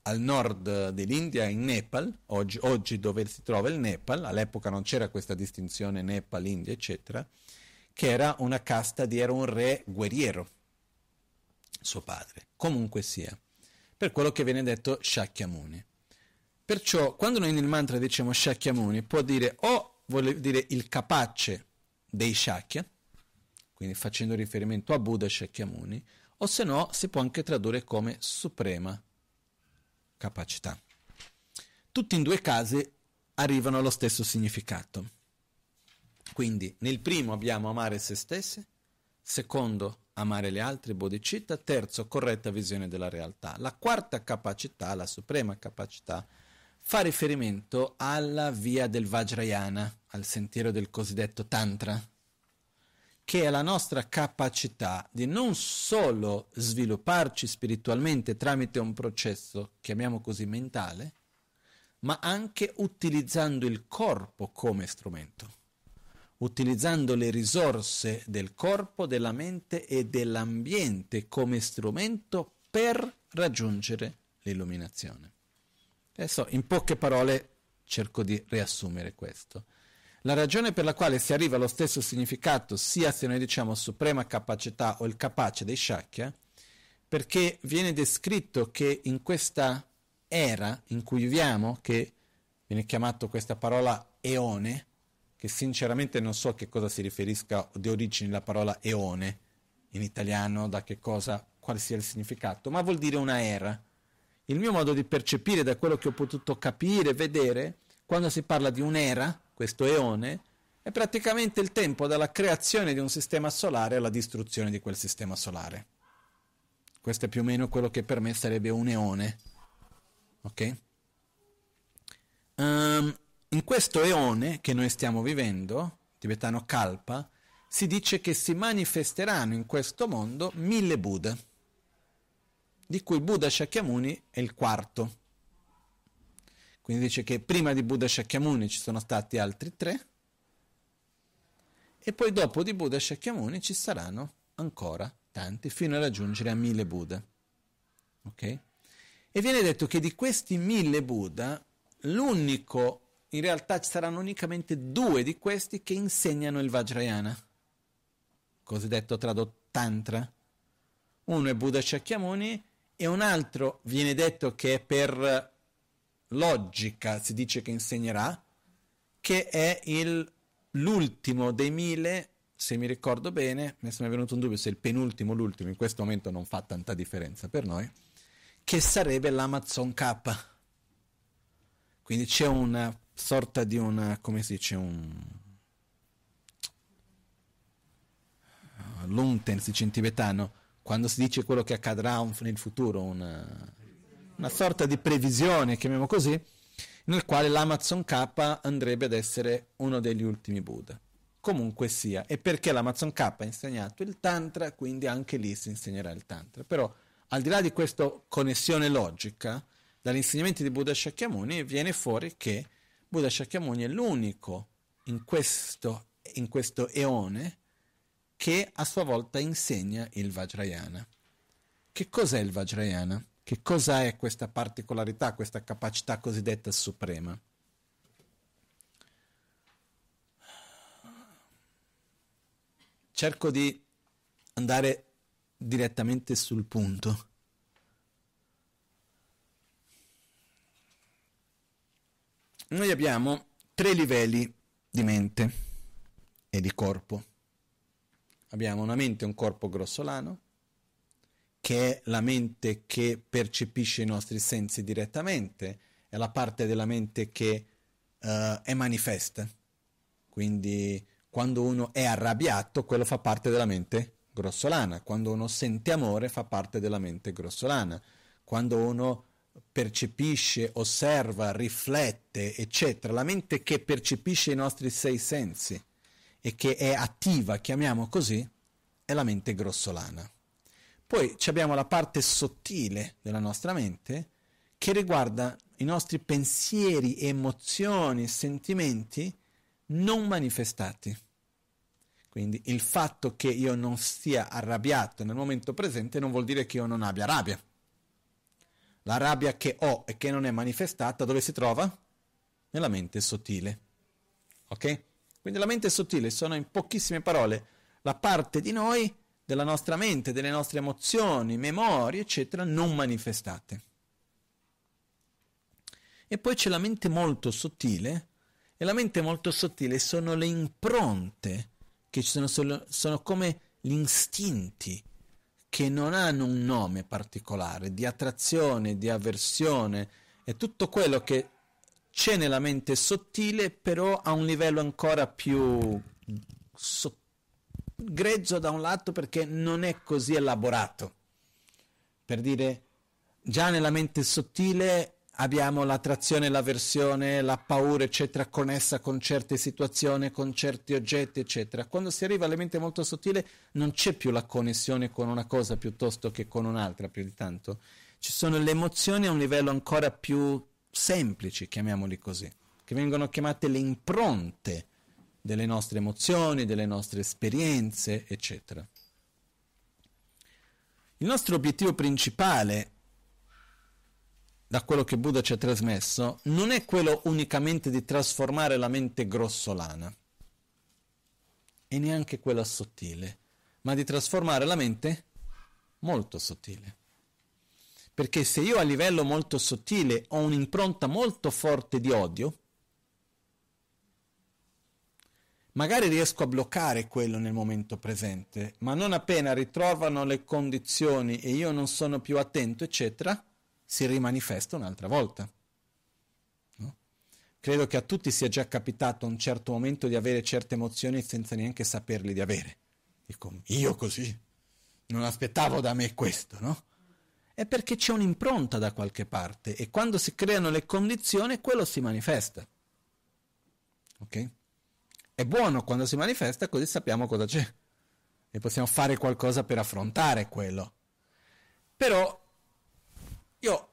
al nord dell'India, in Nepal, oggi, oggi dove si trova il Nepal, all'epoca non c'era questa distinzione Nepal, India, eccetera, che era una casta di, era un re guerriero, suo padre. Comunque sia, per quello che viene detto Shakyamuni. Perciò, quando noi nel mantra diciamo Shakyamuni, può dire o vuol dire il capace dei Shakya, quindi facendo riferimento a Buddha Shakyamuni, o se no si può anche tradurre come suprema capacità. Tutti in due casi arrivano allo stesso significato. Quindi nel primo abbiamo amare se stessi, secondo amare gli altri, bodhicitta, terzo corretta visione della realtà. La quarta capacità, la suprema capacità, fa riferimento alla via del Vajrayana, al sentiero del cosiddetto Tantra, che è la nostra capacità di non solo svilupparci spiritualmente tramite un processo, chiamiamo così, mentale, ma anche utilizzando il corpo come strumento. utilizzando le risorse del corpo, della mente e dell'ambiente come strumento per raggiungere l'illuminazione. Adesso in poche parole cerco di riassumere questo. La ragione per la quale si arriva allo stesso significato, sia se noi diciamo suprema capacità o il capace dei Shakya, perché viene descritto che in questa era in cui viviamo, che viene chiamato questa parola eone, che sinceramente non so a che cosa si riferisca di origine la parola eone in italiano, da che cosa, quale sia il significato, ma vuol dire una era. Il mio modo di percepire da quello che ho potuto capire, vedere, quando si parla di un'era, questo eone, è praticamente il tempo dalla creazione di un sistema solare alla distruzione di quel sistema solare. Questo è più o meno quello che per me sarebbe un eone. Ok? Um, in questo eone che noi stiamo vivendo, tibetano Kalpa, si dice che si manifesteranno in questo mondo mille Buddha, di cui Buddha Shakyamuni è il quarto. Quindi dice che prima di Buddha Shakyamuni ci sono stati altri tre e poi dopo di Buddha Shakyamuni ci saranno ancora tanti fino a raggiungere a mille Buddha. Ok? E viene detto che di questi mille Buddha l'unico, in realtà ci saranno unicamente due di questi che insegnano il Vajrayana, cosiddetto tradotto Tantra. Uno è Buddha Shakyamuni e un altro viene detto che è per logica si dice che insegnerà, che è il, l'ultimo dei mille, se mi ricordo bene, mi è venuto un dubbio se il penultimo o l'ultimo, in questo momento non fa tanta differenza per noi, che sarebbe l'Amazon K. Quindi c'è una sorta di una, come si dice, un... Lunten si dice in tibetano, quando si dice quello che accadrà nel futuro, una, una sorta di previsione, chiamiamo così, nel quale l'Amazon K andrebbe ad essere uno degli ultimi Buddha. Comunque sia, e perché l'Amazon K ha insegnato il Tantra, quindi anche lì si insegnerà il Tantra. Però, al di là di questa connessione logica, dagli insegnamenti di Buddha Shakyamuni viene fuori che Buddha Shakyamuni è l'unico in questo, in questo eone che a sua volta insegna il Vajrayana. Che cos'è il Vajrayana? Che cosa è questa particolarità, questa capacità cosiddetta suprema? Cerco di andare direttamente sul punto. Noi abbiamo tre livelli di mente e di corpo. Abbiamo una mente e un corpo grossolano, che è la mente che percepisce i nostri sensi direttamente, è la parte della mente che uh, è manifesta. Quindi quando uno è arrabbiato, quello fa parte della mente grossolana, quando uno sente amore fa parte della mente grossolana, quando uno percepisce, osserva, riflette, eccetera, la mente che percepisce i nostri sei sensi e che è attiva, chiamiamo così, è la mente grossolana. Poi abbiamo la parte sottile della nostra mente che riguarda i nostri pensieri, emozioni, sentimenti non manifestati. Quindi il fatto che io non sia arrabbiato nel momento presente non vuol dire che io non abbia rabbia. La rabbia che ho e che non è manifestata dove si trova? Nella mente sottile. Ok? Quindi la mente sottile sono in pochissime parole la parte di noi della nostra mente, delle nostre emozioni, memorie, eccetera, non manifestate. E poi c'è la mente molto sottile, e la mente molto sottile sono le impronte, che sono, sono, sono come gli istinti, che non hanno un nome particolare, di attrazione, di avversione, è tutto quello che c'è nella mente sottile, però a un livello ancora più sottile grezzo da un lato perché non è così elaborato. Per dire, già nella mente sottile abbiamo l'attrazione, l'avversione, la paura, eccetera, connessa con certe situazioni, con certi oggetti, eccetera. Quando si arriva alla mente molto sottile non c'è più la connessione con una cosa piuttosto che con un'altra, più di tanto. Ci sono le emozioni a un livello ancora più semplice, chiamiamoli così, che vengono chiamate le impronte delle nostre emozioni, delle nostre esperienze, eccetera. Il nostro obiettivo principale, da quello che Buddha ci ha trasmesso, non è quello unicamente di trasformare la mente grossolana e neanche quella sottile, ma di trasformare la mente molto sottile. Perché se io a livello molto sottile ho un'impronta molto forte di odio, magari riesco a bloccare quello nel momento presente, ma non appena ritrovano le condizioni e io non sono più attento, eccetera, si rimanifesta un'altra volta. No? Credo che a tutti sia già capitato a un certo momento di avere certe emozioni senza neanche saperli di avere. Dico, io così? Non aspettavo da me questo, no? È perché c'è un'impronta da qualche parte e quando si creano le condizioni quello si manifesta. Ok? È buono quando si manifesta così sappiamo cosa c'è e possiamo fare qualcosa per affrontare quello. Però io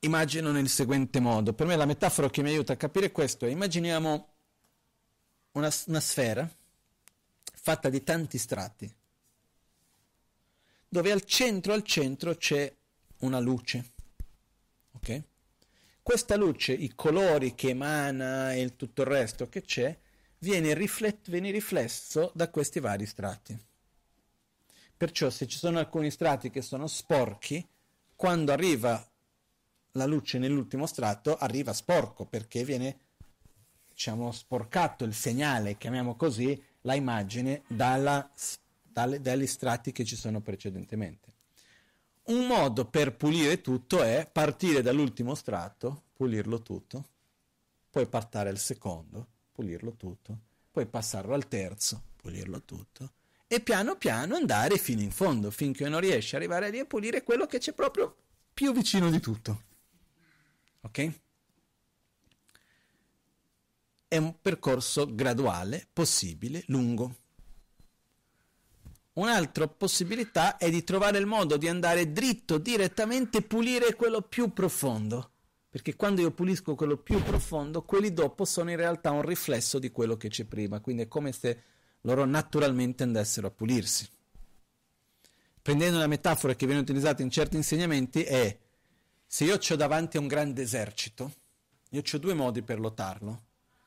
immagino nel seguente modo, per me la metafora che mi aiuta a capire questo è immaginiamo una, una sfera fatta di tanti strati, dove al centro, al centro c'è una luce. Ok? Questa luce, i colori che emana e tutto il resto che c'è, viene, riflet- viene riflesso da questi vari strati. Perciò se ci sono alcuni strati che sono sporchi, quando arriva la luce nell'ultimo strato arriva sporco perché viene diciamo sporcato il segnale, chiamiamo così, la immagine dalla, dalle, dagli strati che ci sono precedentemente. Un modo per pulire tutto è partire dall'ultimo strato, pulirlo tutto, poi partare al secondo, pulirlo tutto, poi passarlo al terzo, pulirlo tutto, e piano piano andare fino in fondo, finché non riesci ad arrivare lì a pulire quello che c'è proprio più vicino di tutto. Ok? È un percorso graduale, possibile, lungo. Un'altra possibilità è di trovare il modo di andare dritto, direttamente pulire quello più profondo perché quando io pulisco quello più profondo, quelli dopo sono in realtà un riflesso di quello che c'è prima, quindi è come se loro naturalmente andassero a pulirsi. Prendendo una metafora che viene utilizzata in certi insegnamenti è se io ho davanti a un grande esercito, io ho due modi per lottarlo,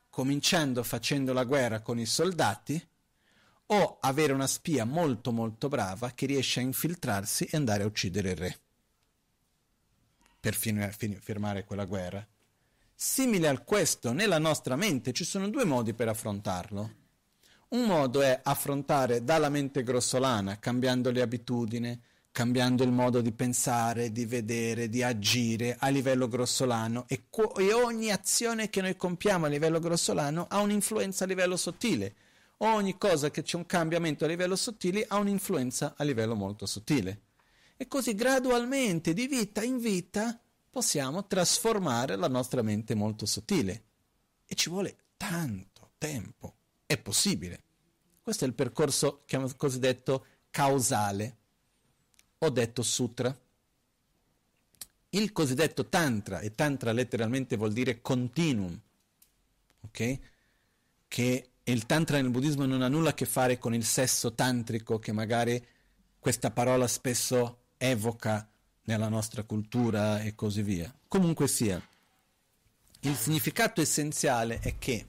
cominciando facendo la guerra con i soldati o avere una spia molto molto brava che riesce a infiltrarsi e andare a uccidere il re per firmare quella guerra. Simile a questo, nella nostra mente ci sono due modi per affrontarlo. Un modo è affrontare dalla mente grossolana, cambiando le abitudini, cambiando il modo di pensare, di vedere, di agire a livello grossolano e, co- e ogni azione che noi compiamo a livello grossolano ha un'influenza a livello sottile. Ogni cosa che c'è un cambiamento a livello sottile ha un'influenza a livello molto sottile. E così gradualmente, di vita in vita, possiamo trasformare la nostra mente molto sottile. E ci vuole tanto tempo. È possibile. Questo è il percorso cosiddetto causale, o detto sutra. Il cosiddetto tantra, e tantra letteralmente vuol dire continuum, ok? Che il tantra nel buddismo non ha nulla a che fare con il sesso tantrico, che magari questa parola spesso evoca nella nostra cultura e così via. Comunque sia, il significato essenziale è che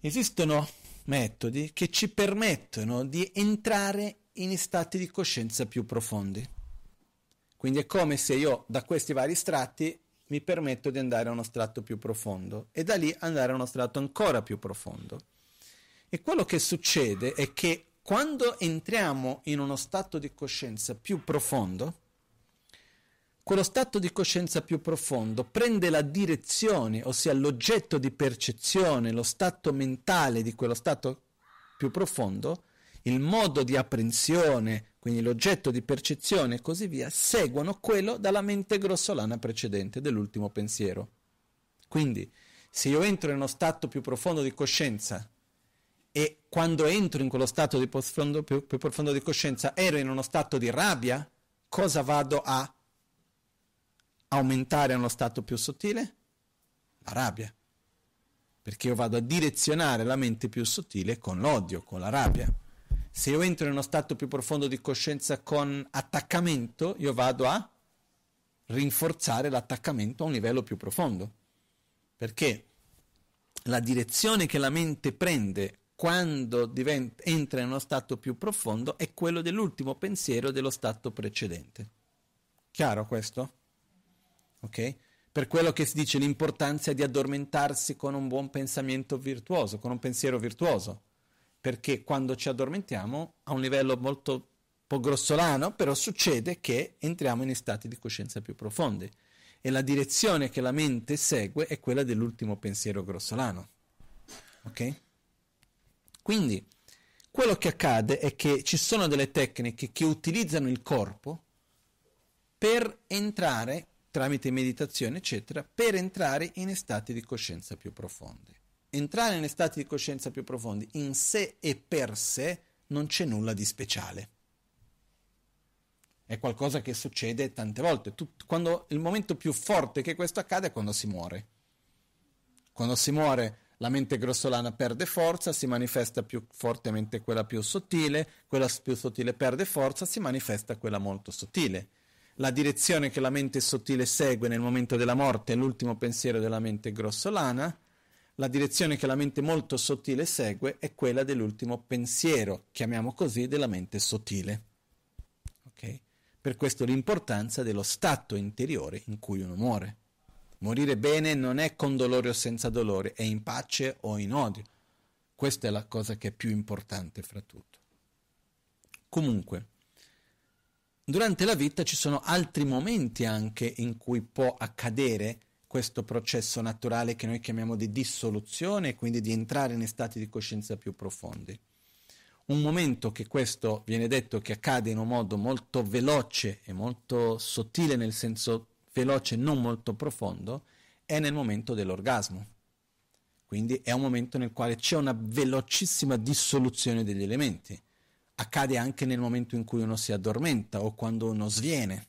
esistono metodi che ci permettono di entrare in stati di coscienza più profondi. Quindi è come se io da questi vari strati mi permetto di andare a uno strato più profondo e da lì andare a uno strato ancora più profondo. E quello che succede è che quando entriamo in uno stato di coscienza più profondo, quello stato di coscienza più profondo prende la direzione, ossia l'oggetto di percezione, lo stato mentale di quello stato più profondo, il modo di apprensione, quindi l'oggetto di percezione e così via, seguono quello dalla mente grossolana precedente, dell'ultimo pensiero. Quindi, se io entro in uno stato più profondo di coscienza e quando entro in quello stato di profondo, più, più profondo di coscienza ero in uno stato di rabbia, cosa vado a aumentare a uno stato più sottile? La rabbia. perché io vado a direzionare la mente più sottile con l'odio, con la rabbia. Se io entro in uno stato più profondo di coscienza con attaccamento, io vado a rinforzare l'attaccamento a un livello più profondo. Perché la direzione che la mente prende quando diventa, entra in uno stato più profondo è quello dell'ultimo pensiero dello stato precedente. Chiaro questo? Ok? Per quello che si dice l'importanza di addormentarsi con un buon pensamento virtuoso, con un pensiero virtuoso, perché quando ci addormentiamo a un livello molto un po' grossolano, però succede che entriamo in stati di coscienza più profondi e la direzione che la mente segue è quella dell'ultimo pensiero grossolano. Ok? Quindi quello che accade è che ci sono delle tecniche che utilizzano il corpo per entrare, tramite meditazione, eccetera, per entrare in stati di coscienza più profondi. Entrare in stati di coscienza più profondi in sé e per sé non c'è nulla di speciale. È qualcosa che succede tante volte. Tut- quando il momento più forte che questo accade è quando si muore. Quando si muore la mente grossolana perde forza, si manifesta più fortemente quella più sottile, quella più sottile perde forza, si manifesta quella molto sottile. La direzione che la mente sottile segue nel momento della morte è l'ultimo pensiero della mente grossolana, la direzione che la mente molto sottile segue è quella dell'ultimo pensiero, chiamiamo così, della mente sottile. Okay? Per questo l'importanza dello stato interiore in cui uno muore. Morire bene non è con dolore o senza dolore, è in pace o in odio. Questa è la cosa che è più importante fra tutto. Comunque, durante la vita ci sono altri momenti anche in cui può accadere questo processo naturale che noi chiamiamo di dissoluzione e quindi di entrare in stati di coscienza più profondi. Un momento che questo viene detto che accade in un modo molto veloce e molto sottile nel senso veloce, non molto profondo, è nel momento dell'orgasmo. Quindi è un momento nel quale c'è una velocissima dissoluzione degli elementi. Accade anche nel momento in cui uno si addormenta o quando uno sviene.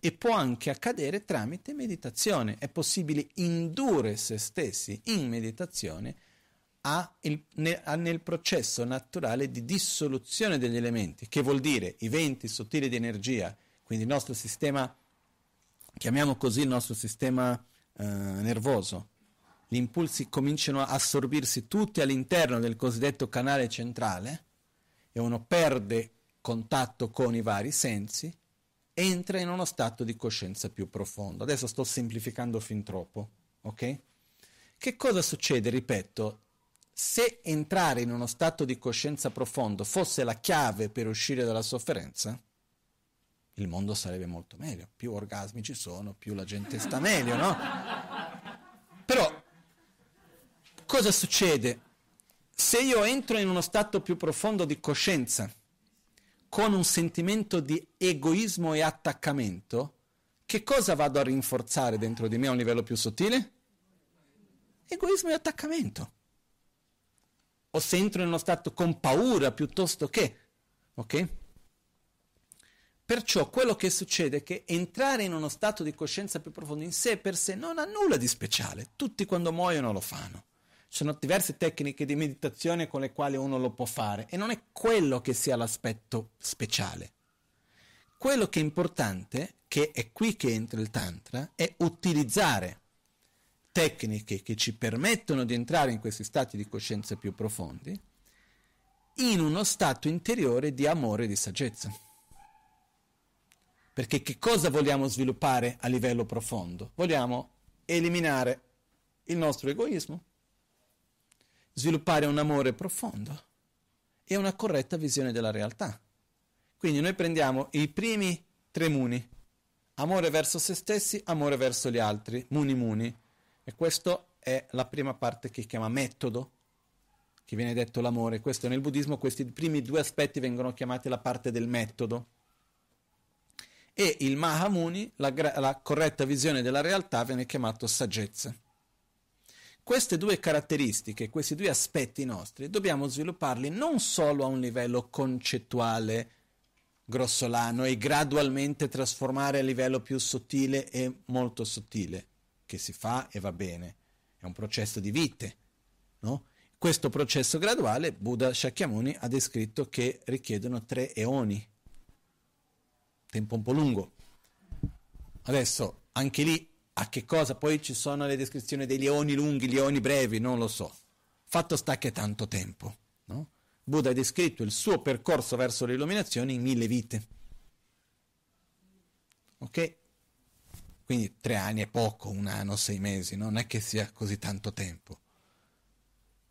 E può anche accadere tramite meditazione. È possibile indurre se stessi in meditazione il, ne, nel processo naturale di dissoluzione degli elementi, che vuol dire i venti sottili di energia, quindi il nostro sistema chiamiamo così il nostro sistema eh, nervoso, gli impulsi cominciano a assorbirsi tutti all'interno del cosiddetto canale centrale e uno perde contatto con i vari sensi, entra in uno stato di coscienza più profondo. Adesso sto semplificando fin troppo, ok? Che cosa succede, ripeto, se entrare in uno stato di coscienza profondo fosse la chiave per uscire dalla sofferenza, il mondo sarebbe molto meglio. Più orgasmi ci sono, più la gente sta meglio, no? Però cosa succede? Se io entro in uno stato più profondo di coscienza, con un sentimento di egoismo e attaccamento, che cosa vado a rinforzare dentro di me a un livello più sottile? Egoismo e attaccamento. O se entro in uno stato con paura piuttosto che, ok? Perciò quello che succede è che entrare in uno stato di coscienza più profondo in sé per sé non ha nulla di speciale. Tutti quando muoiono lo fanno. Ci sono diverse tecniche di meditazione con le quali uno lo può fare e non è quello che sia l'aspetto speciale. Quello che è importante, che è qui che entra il Tantra, è utilizzare tecniche che ci permettono di entrare in questi stati di coscienza più profondi in uno stato interiore di amore e di saggezza. Perché che cosa vogliamo sviluppare a livello profondo? Vogliamo eliminare il nostro egoismo, sviluppare un amore profondo e una corretta visione della realtà. Quindi noi prendiamo i primi tre muni, amore verso se stessi, amore verso gli altri, muni muni. E questa è la prima parte che chiama metodo, che viene detto l'amore. Questo nel buddismo, questi primi due aspetti vengono chiamati la parte del metodo e il Mahamuni, la, la corretta visione della realtà, viene chiamato saggezza. Queste due caratteristiche, questi due aspetti nostri, dobbiamo svilupparli non solo a un livello concettuale grossolano e gradualmente trasformare a livello più sottile e molto sottile, che si fa e va bene. È un processo di vite, No? Questo processo graduale Buddha Shakyamuni ha descritto che richiedono tre eoni, tempo un po' lungo. Adesso, anche lì, a che cosa? Poi ci sono le descrizioni dei leoni lunghi, leoni brevi, non lo so. Fatto sta che è tanto tempo. No? Buddha ha descritto il suo percorso verso l'illuminazione in mille vite. Ok? Quindi tre anni è poco, un anno, sei mesi, non è che sia così tanto tempo.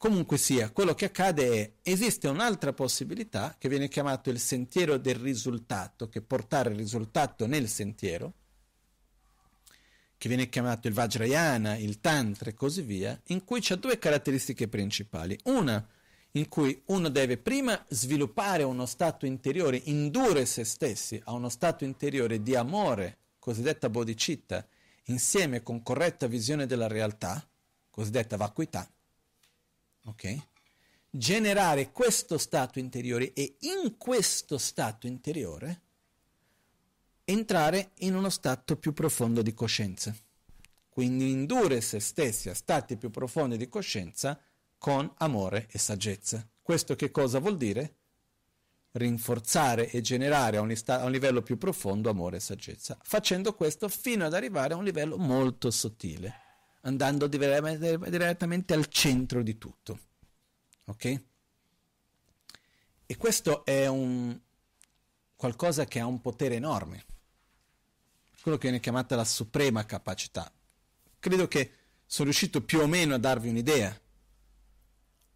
Comunque sia, quello che accade è, esiste un'altra possibilità che viene chiamato il sentiero del risultato, che portare il risultato nel sentiero, che viene chiamato il Vajrayana, il Tantra e così via, in cui c'è due caratteristiche principali. Una in cui uno deve prima sviluppare uno stato interiore, indurre se stessi a uno stato interiore di amore, cosiddetta bodhicitta, insieme con corretta visione della realtà, cosiddetta vacuità, ok? Generare questo stato interiore e in questo stato interiore entrare in uno stato più profondo di coscienza. Quindi indurre se stessi a stati più profondi di coscienza con amore e saggezza. Questo che cosa vuol dire? Rinforzare e generare a un, ista- a un livello più profondo amore e saggezza, facendo questo fino ad arrivare a un livello molto sottile, andando direttamente al centro di tutto. Ok? E questo è un qualcosa che ha un potere enorme, quello che viene chiamata la suprema capacità. Credo che sono riuscito più o meno a darvi un'idea.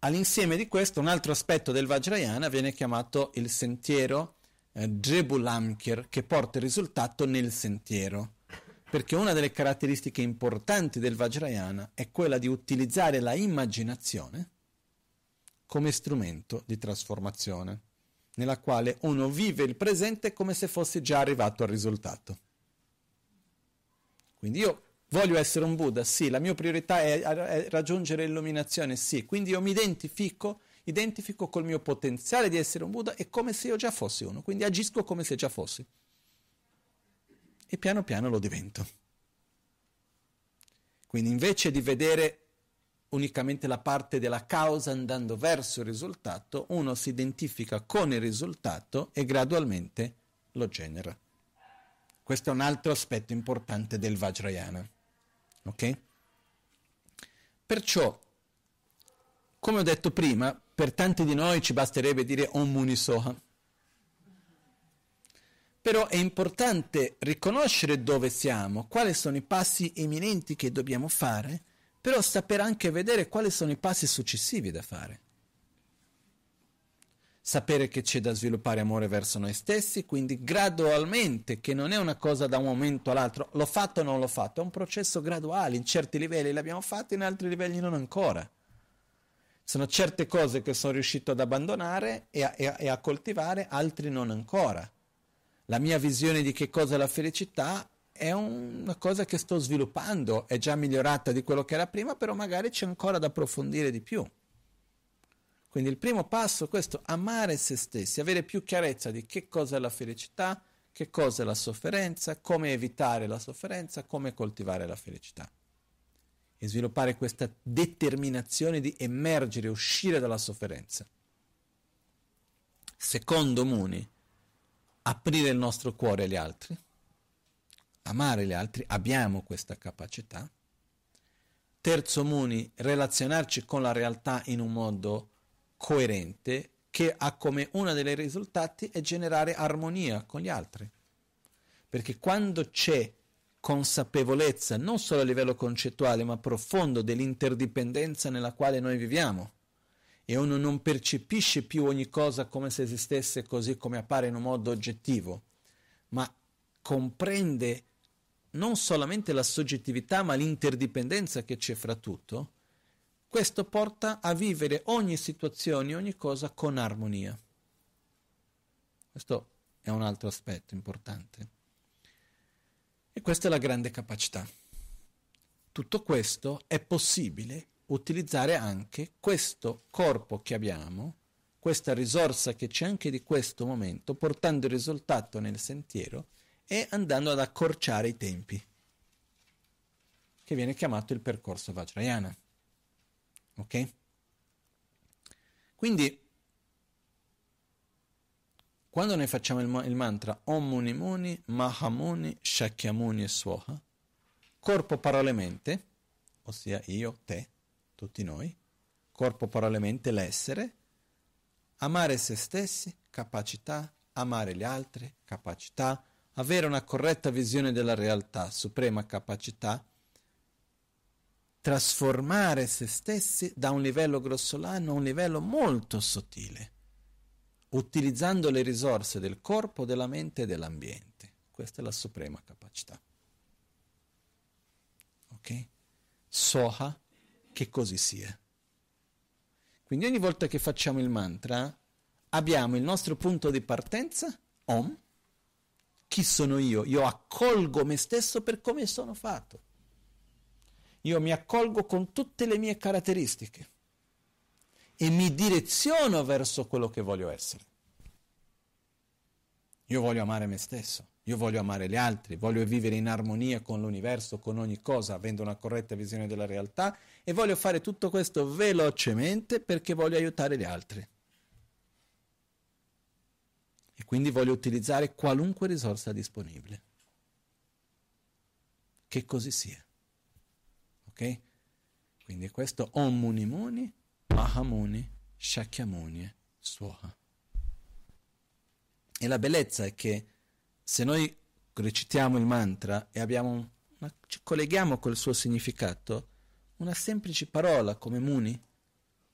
All'insieme di questo, un altro aspetto del Vajrayana viene chiamato il sentiero eh, Jebulamkir, che porta il risultato nel sentiero. Perché una delle caratteristiche importanti del Vajrayana è quella di utilizzare la immaginazione come strumento di trasformazione, nella quale uno vive il presente come se fosse già arrivato al risultato. Quindi io voglio essere un Buddha, sì, la mia priorità è, raggiungere l'illuminazione, sì, quindi io mi identifico, identifico col mio potenziale di essere un Buddha e come se io già fossi uno, quindi agisco come se già fossi. E piano piano lo divento. Quindi invece di vedere unicamente la parte della causa andando verso il risultato, uno si identifica con il risultato e gradualmente lo genera. Questo è un altro aspetto importante del Vajrayana. Ok? Perciò, come ho detto prima, per tanti di noi ci basterebbe dire Om Muni Soha. Però è importante riconoscere dove siamo, quali sono i passi eminenti che dobbiamo fare però saper anche vedere quali sono i passi successivi da fare. Sapere che c'è da sviluppare amore verso noi stessi, quindi gradualmente, che non è una cosa da un momento all'altro, l'ho fatto o non l'ho fatto, è un processo graduale, in certi livelli l'abbiamo fatto, in altri livelli non ancora. Sono certe cose che sono riuscito ad abbandonare e a, e a coltivare, altri non ancora. La mia visione di che cosa è la felicità è una cosa che sto sviluppando, è già migliorata di quello che era prima, però magari c'è ancora da approfondire di più. Quindi il primo passo è questo, amare se stessi, avere più chiarezza di che cosa è la felicità, che cosa è la sofferenza, come evitare la sofferenza, come coltivare la felicità. E sviluppare questa determinazione di emergere, uscire dalla sofferenza. Secondo Muni, aprire il nostro cuore agli altri amare gli altri, abbiamo questa capacità. Terzo Muni, relazionarci con la realtà in un modo coerente che ha come uno dei risultati è generare armonia con gli altri. Perché quando c'è consapevolezza, non solo a livello concettuale, ma profondo dell'interdipendenza nella quale noi viviamo, e uno non percepisce più ogni cosa come se esistesse così come appare in un modo oggettivo, ma comprende non solamente la soggettività ma l'interdipendenza che c'è fra tutto, questo porta a vivere ogni situazione, ogni cosa con armonia. Questo è un altro aspetto importante. E questa è la grande capacità. Tutto questo è possibile utilizzare anche questo corpo che abbiamo, questa risorsa che c'è anche di questo momento, portando il risultato nel sentiero e andando ad accorciare i tempi, che viene chiamato il percorso Vajrayana. Ok? Quindi, quando noi facciamo il, il mantra Om Muni Muni, Mahamuni, Shakyamuni e Swaha, corpo, parole, mente, ossia io, te, tutti noi, corpo, parole, mente, l'essere, amare se stessi, capacità, amare gli altri, capacità, avere una corretta visione della realtà, suprema capacità, trasformare se stessi da un livello grossolano a un livello molto sottile, utilizzando le risorse del corpo, della mente e dell'ambiente. Questa è la suprema capacità. Ok? Soha che così sia. Quindi ogni volta che facciamo il mantra abbiamo il nostro punto di partenza, Om. Chi sono io? Io accolgo me stesso per come sono fatto. Io mi accolgo con tutte le mie caratteristiche e mi direziono verso quello che voglio essere. Io voglio amare me stesso, io voglio amare gli altri, voglio vivere in armonia con l'universo, con ogni cosa, avendo una corretta visione della realtà e voglio fare tutto questo velocemente perché voglio aiutare gli altri. E quindi voglio utilizzare qualunque risorsa disponibile. Che così sia. Ok? Quindi questo Om Muni Muni, Mahamuni, Shakyamuni, Swaha. E la bellezza è che se noi recitiamo il mantra e abbiamo una, ci colleghiamo col suo significato, una semplice parola come Muni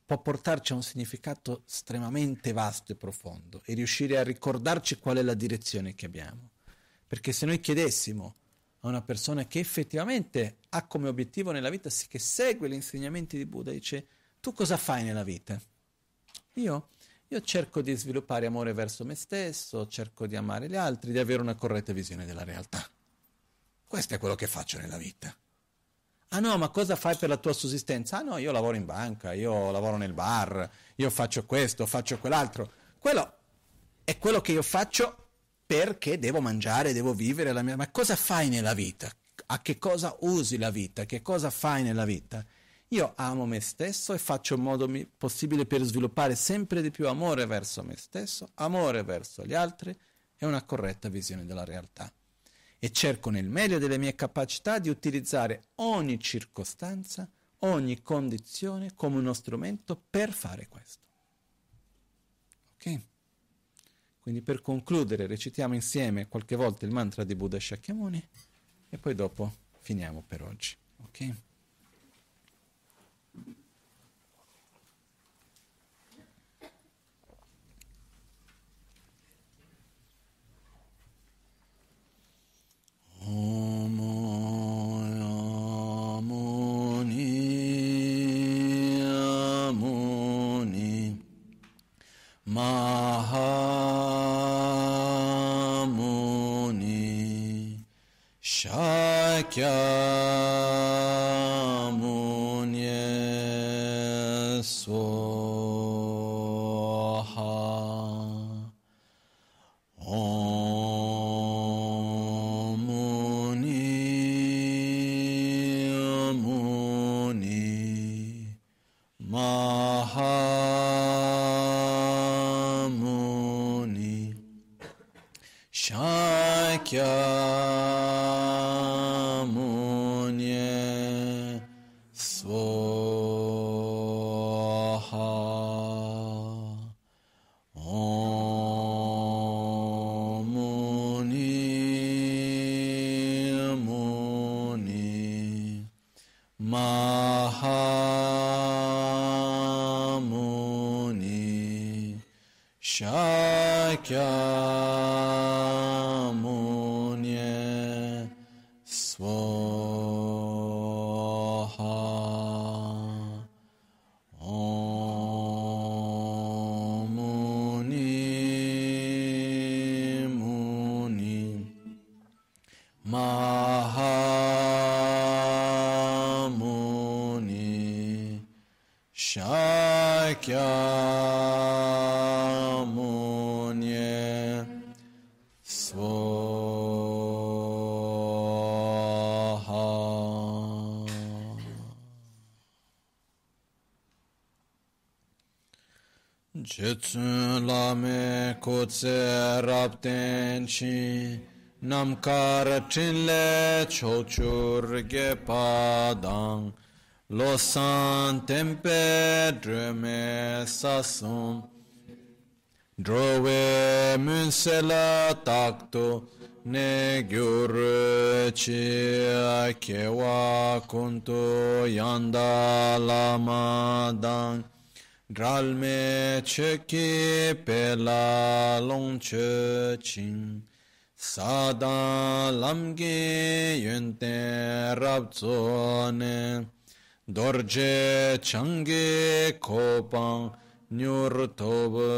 può portarci a un significato estremamente vasto e profondo e riuscire a ricordarci qual è la direzione che abbiamo. Perché se noi chiedessimo a una persona che effettivamente ha come obiettivo nella vita, che segue gli insegnamenti di Buddha, dice tu cosa fai nella vita? Io, io cerco di sviluppare amore verso me stesso, cerco di amare gli altri, di avere una corretta visione della realtà. Questo è quello che faccio nella vita. Ah no, ma cosa fai per la tua sussistenza? Ah no, io lavoro in banca, io lavoro nel bar, io faccio questo, faccio quell'altro. Quello è quello che io faccio perché devo mangiare, devo vivere la mia... Ma cosa fai nella vita? A che cosa usi la vita? Che cosa fai nella vita? Io amo me stesso e faccio in modo possibile per sviluppare sempre di più amore verso me stesso, amore verso gli altri e una corretta visione della realtà. E cerco nel meglio delle mie capacità di utilizzare ogni circostanza, ogni condizione come uno strumento per fare questo. Ok? Quindi per concludere recitiamo insieme qualche volta il mantra di Buddha Shakyamuni e poi dopo finiamo per oggi. Ok? Lame kutse rapten chi namkar chinle chochur ge padang lo san tempe drume sasum Dral me che ki pe la long che ching. Sa da lam gi yun ten rab tso ne. Dor je chang gi ko pang nyur to bu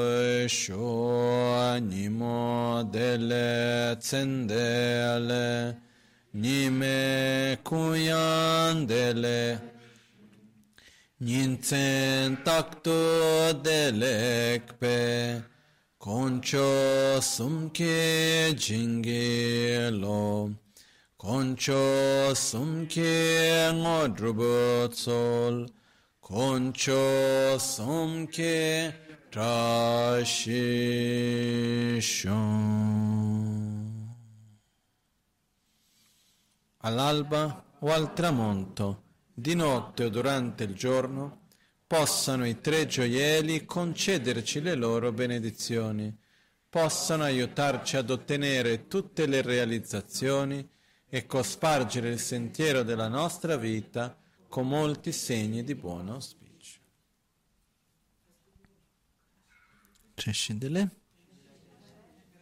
sho Nimo de le tsen de le. Nintzen takto delekpe koncho sumke jingelo koncho sumke ngodrubotsol koncho sumke trashishon all'alba o al tramonto di notte o durante il giorno, possano i tre gioielli concederci le loro benedizioni, possano aiutarci ad ottenere tutte le realizzazioni e cospargere il sentiero della nostra vita con molti segni di buon auspicio.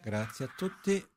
Grazie a tutti.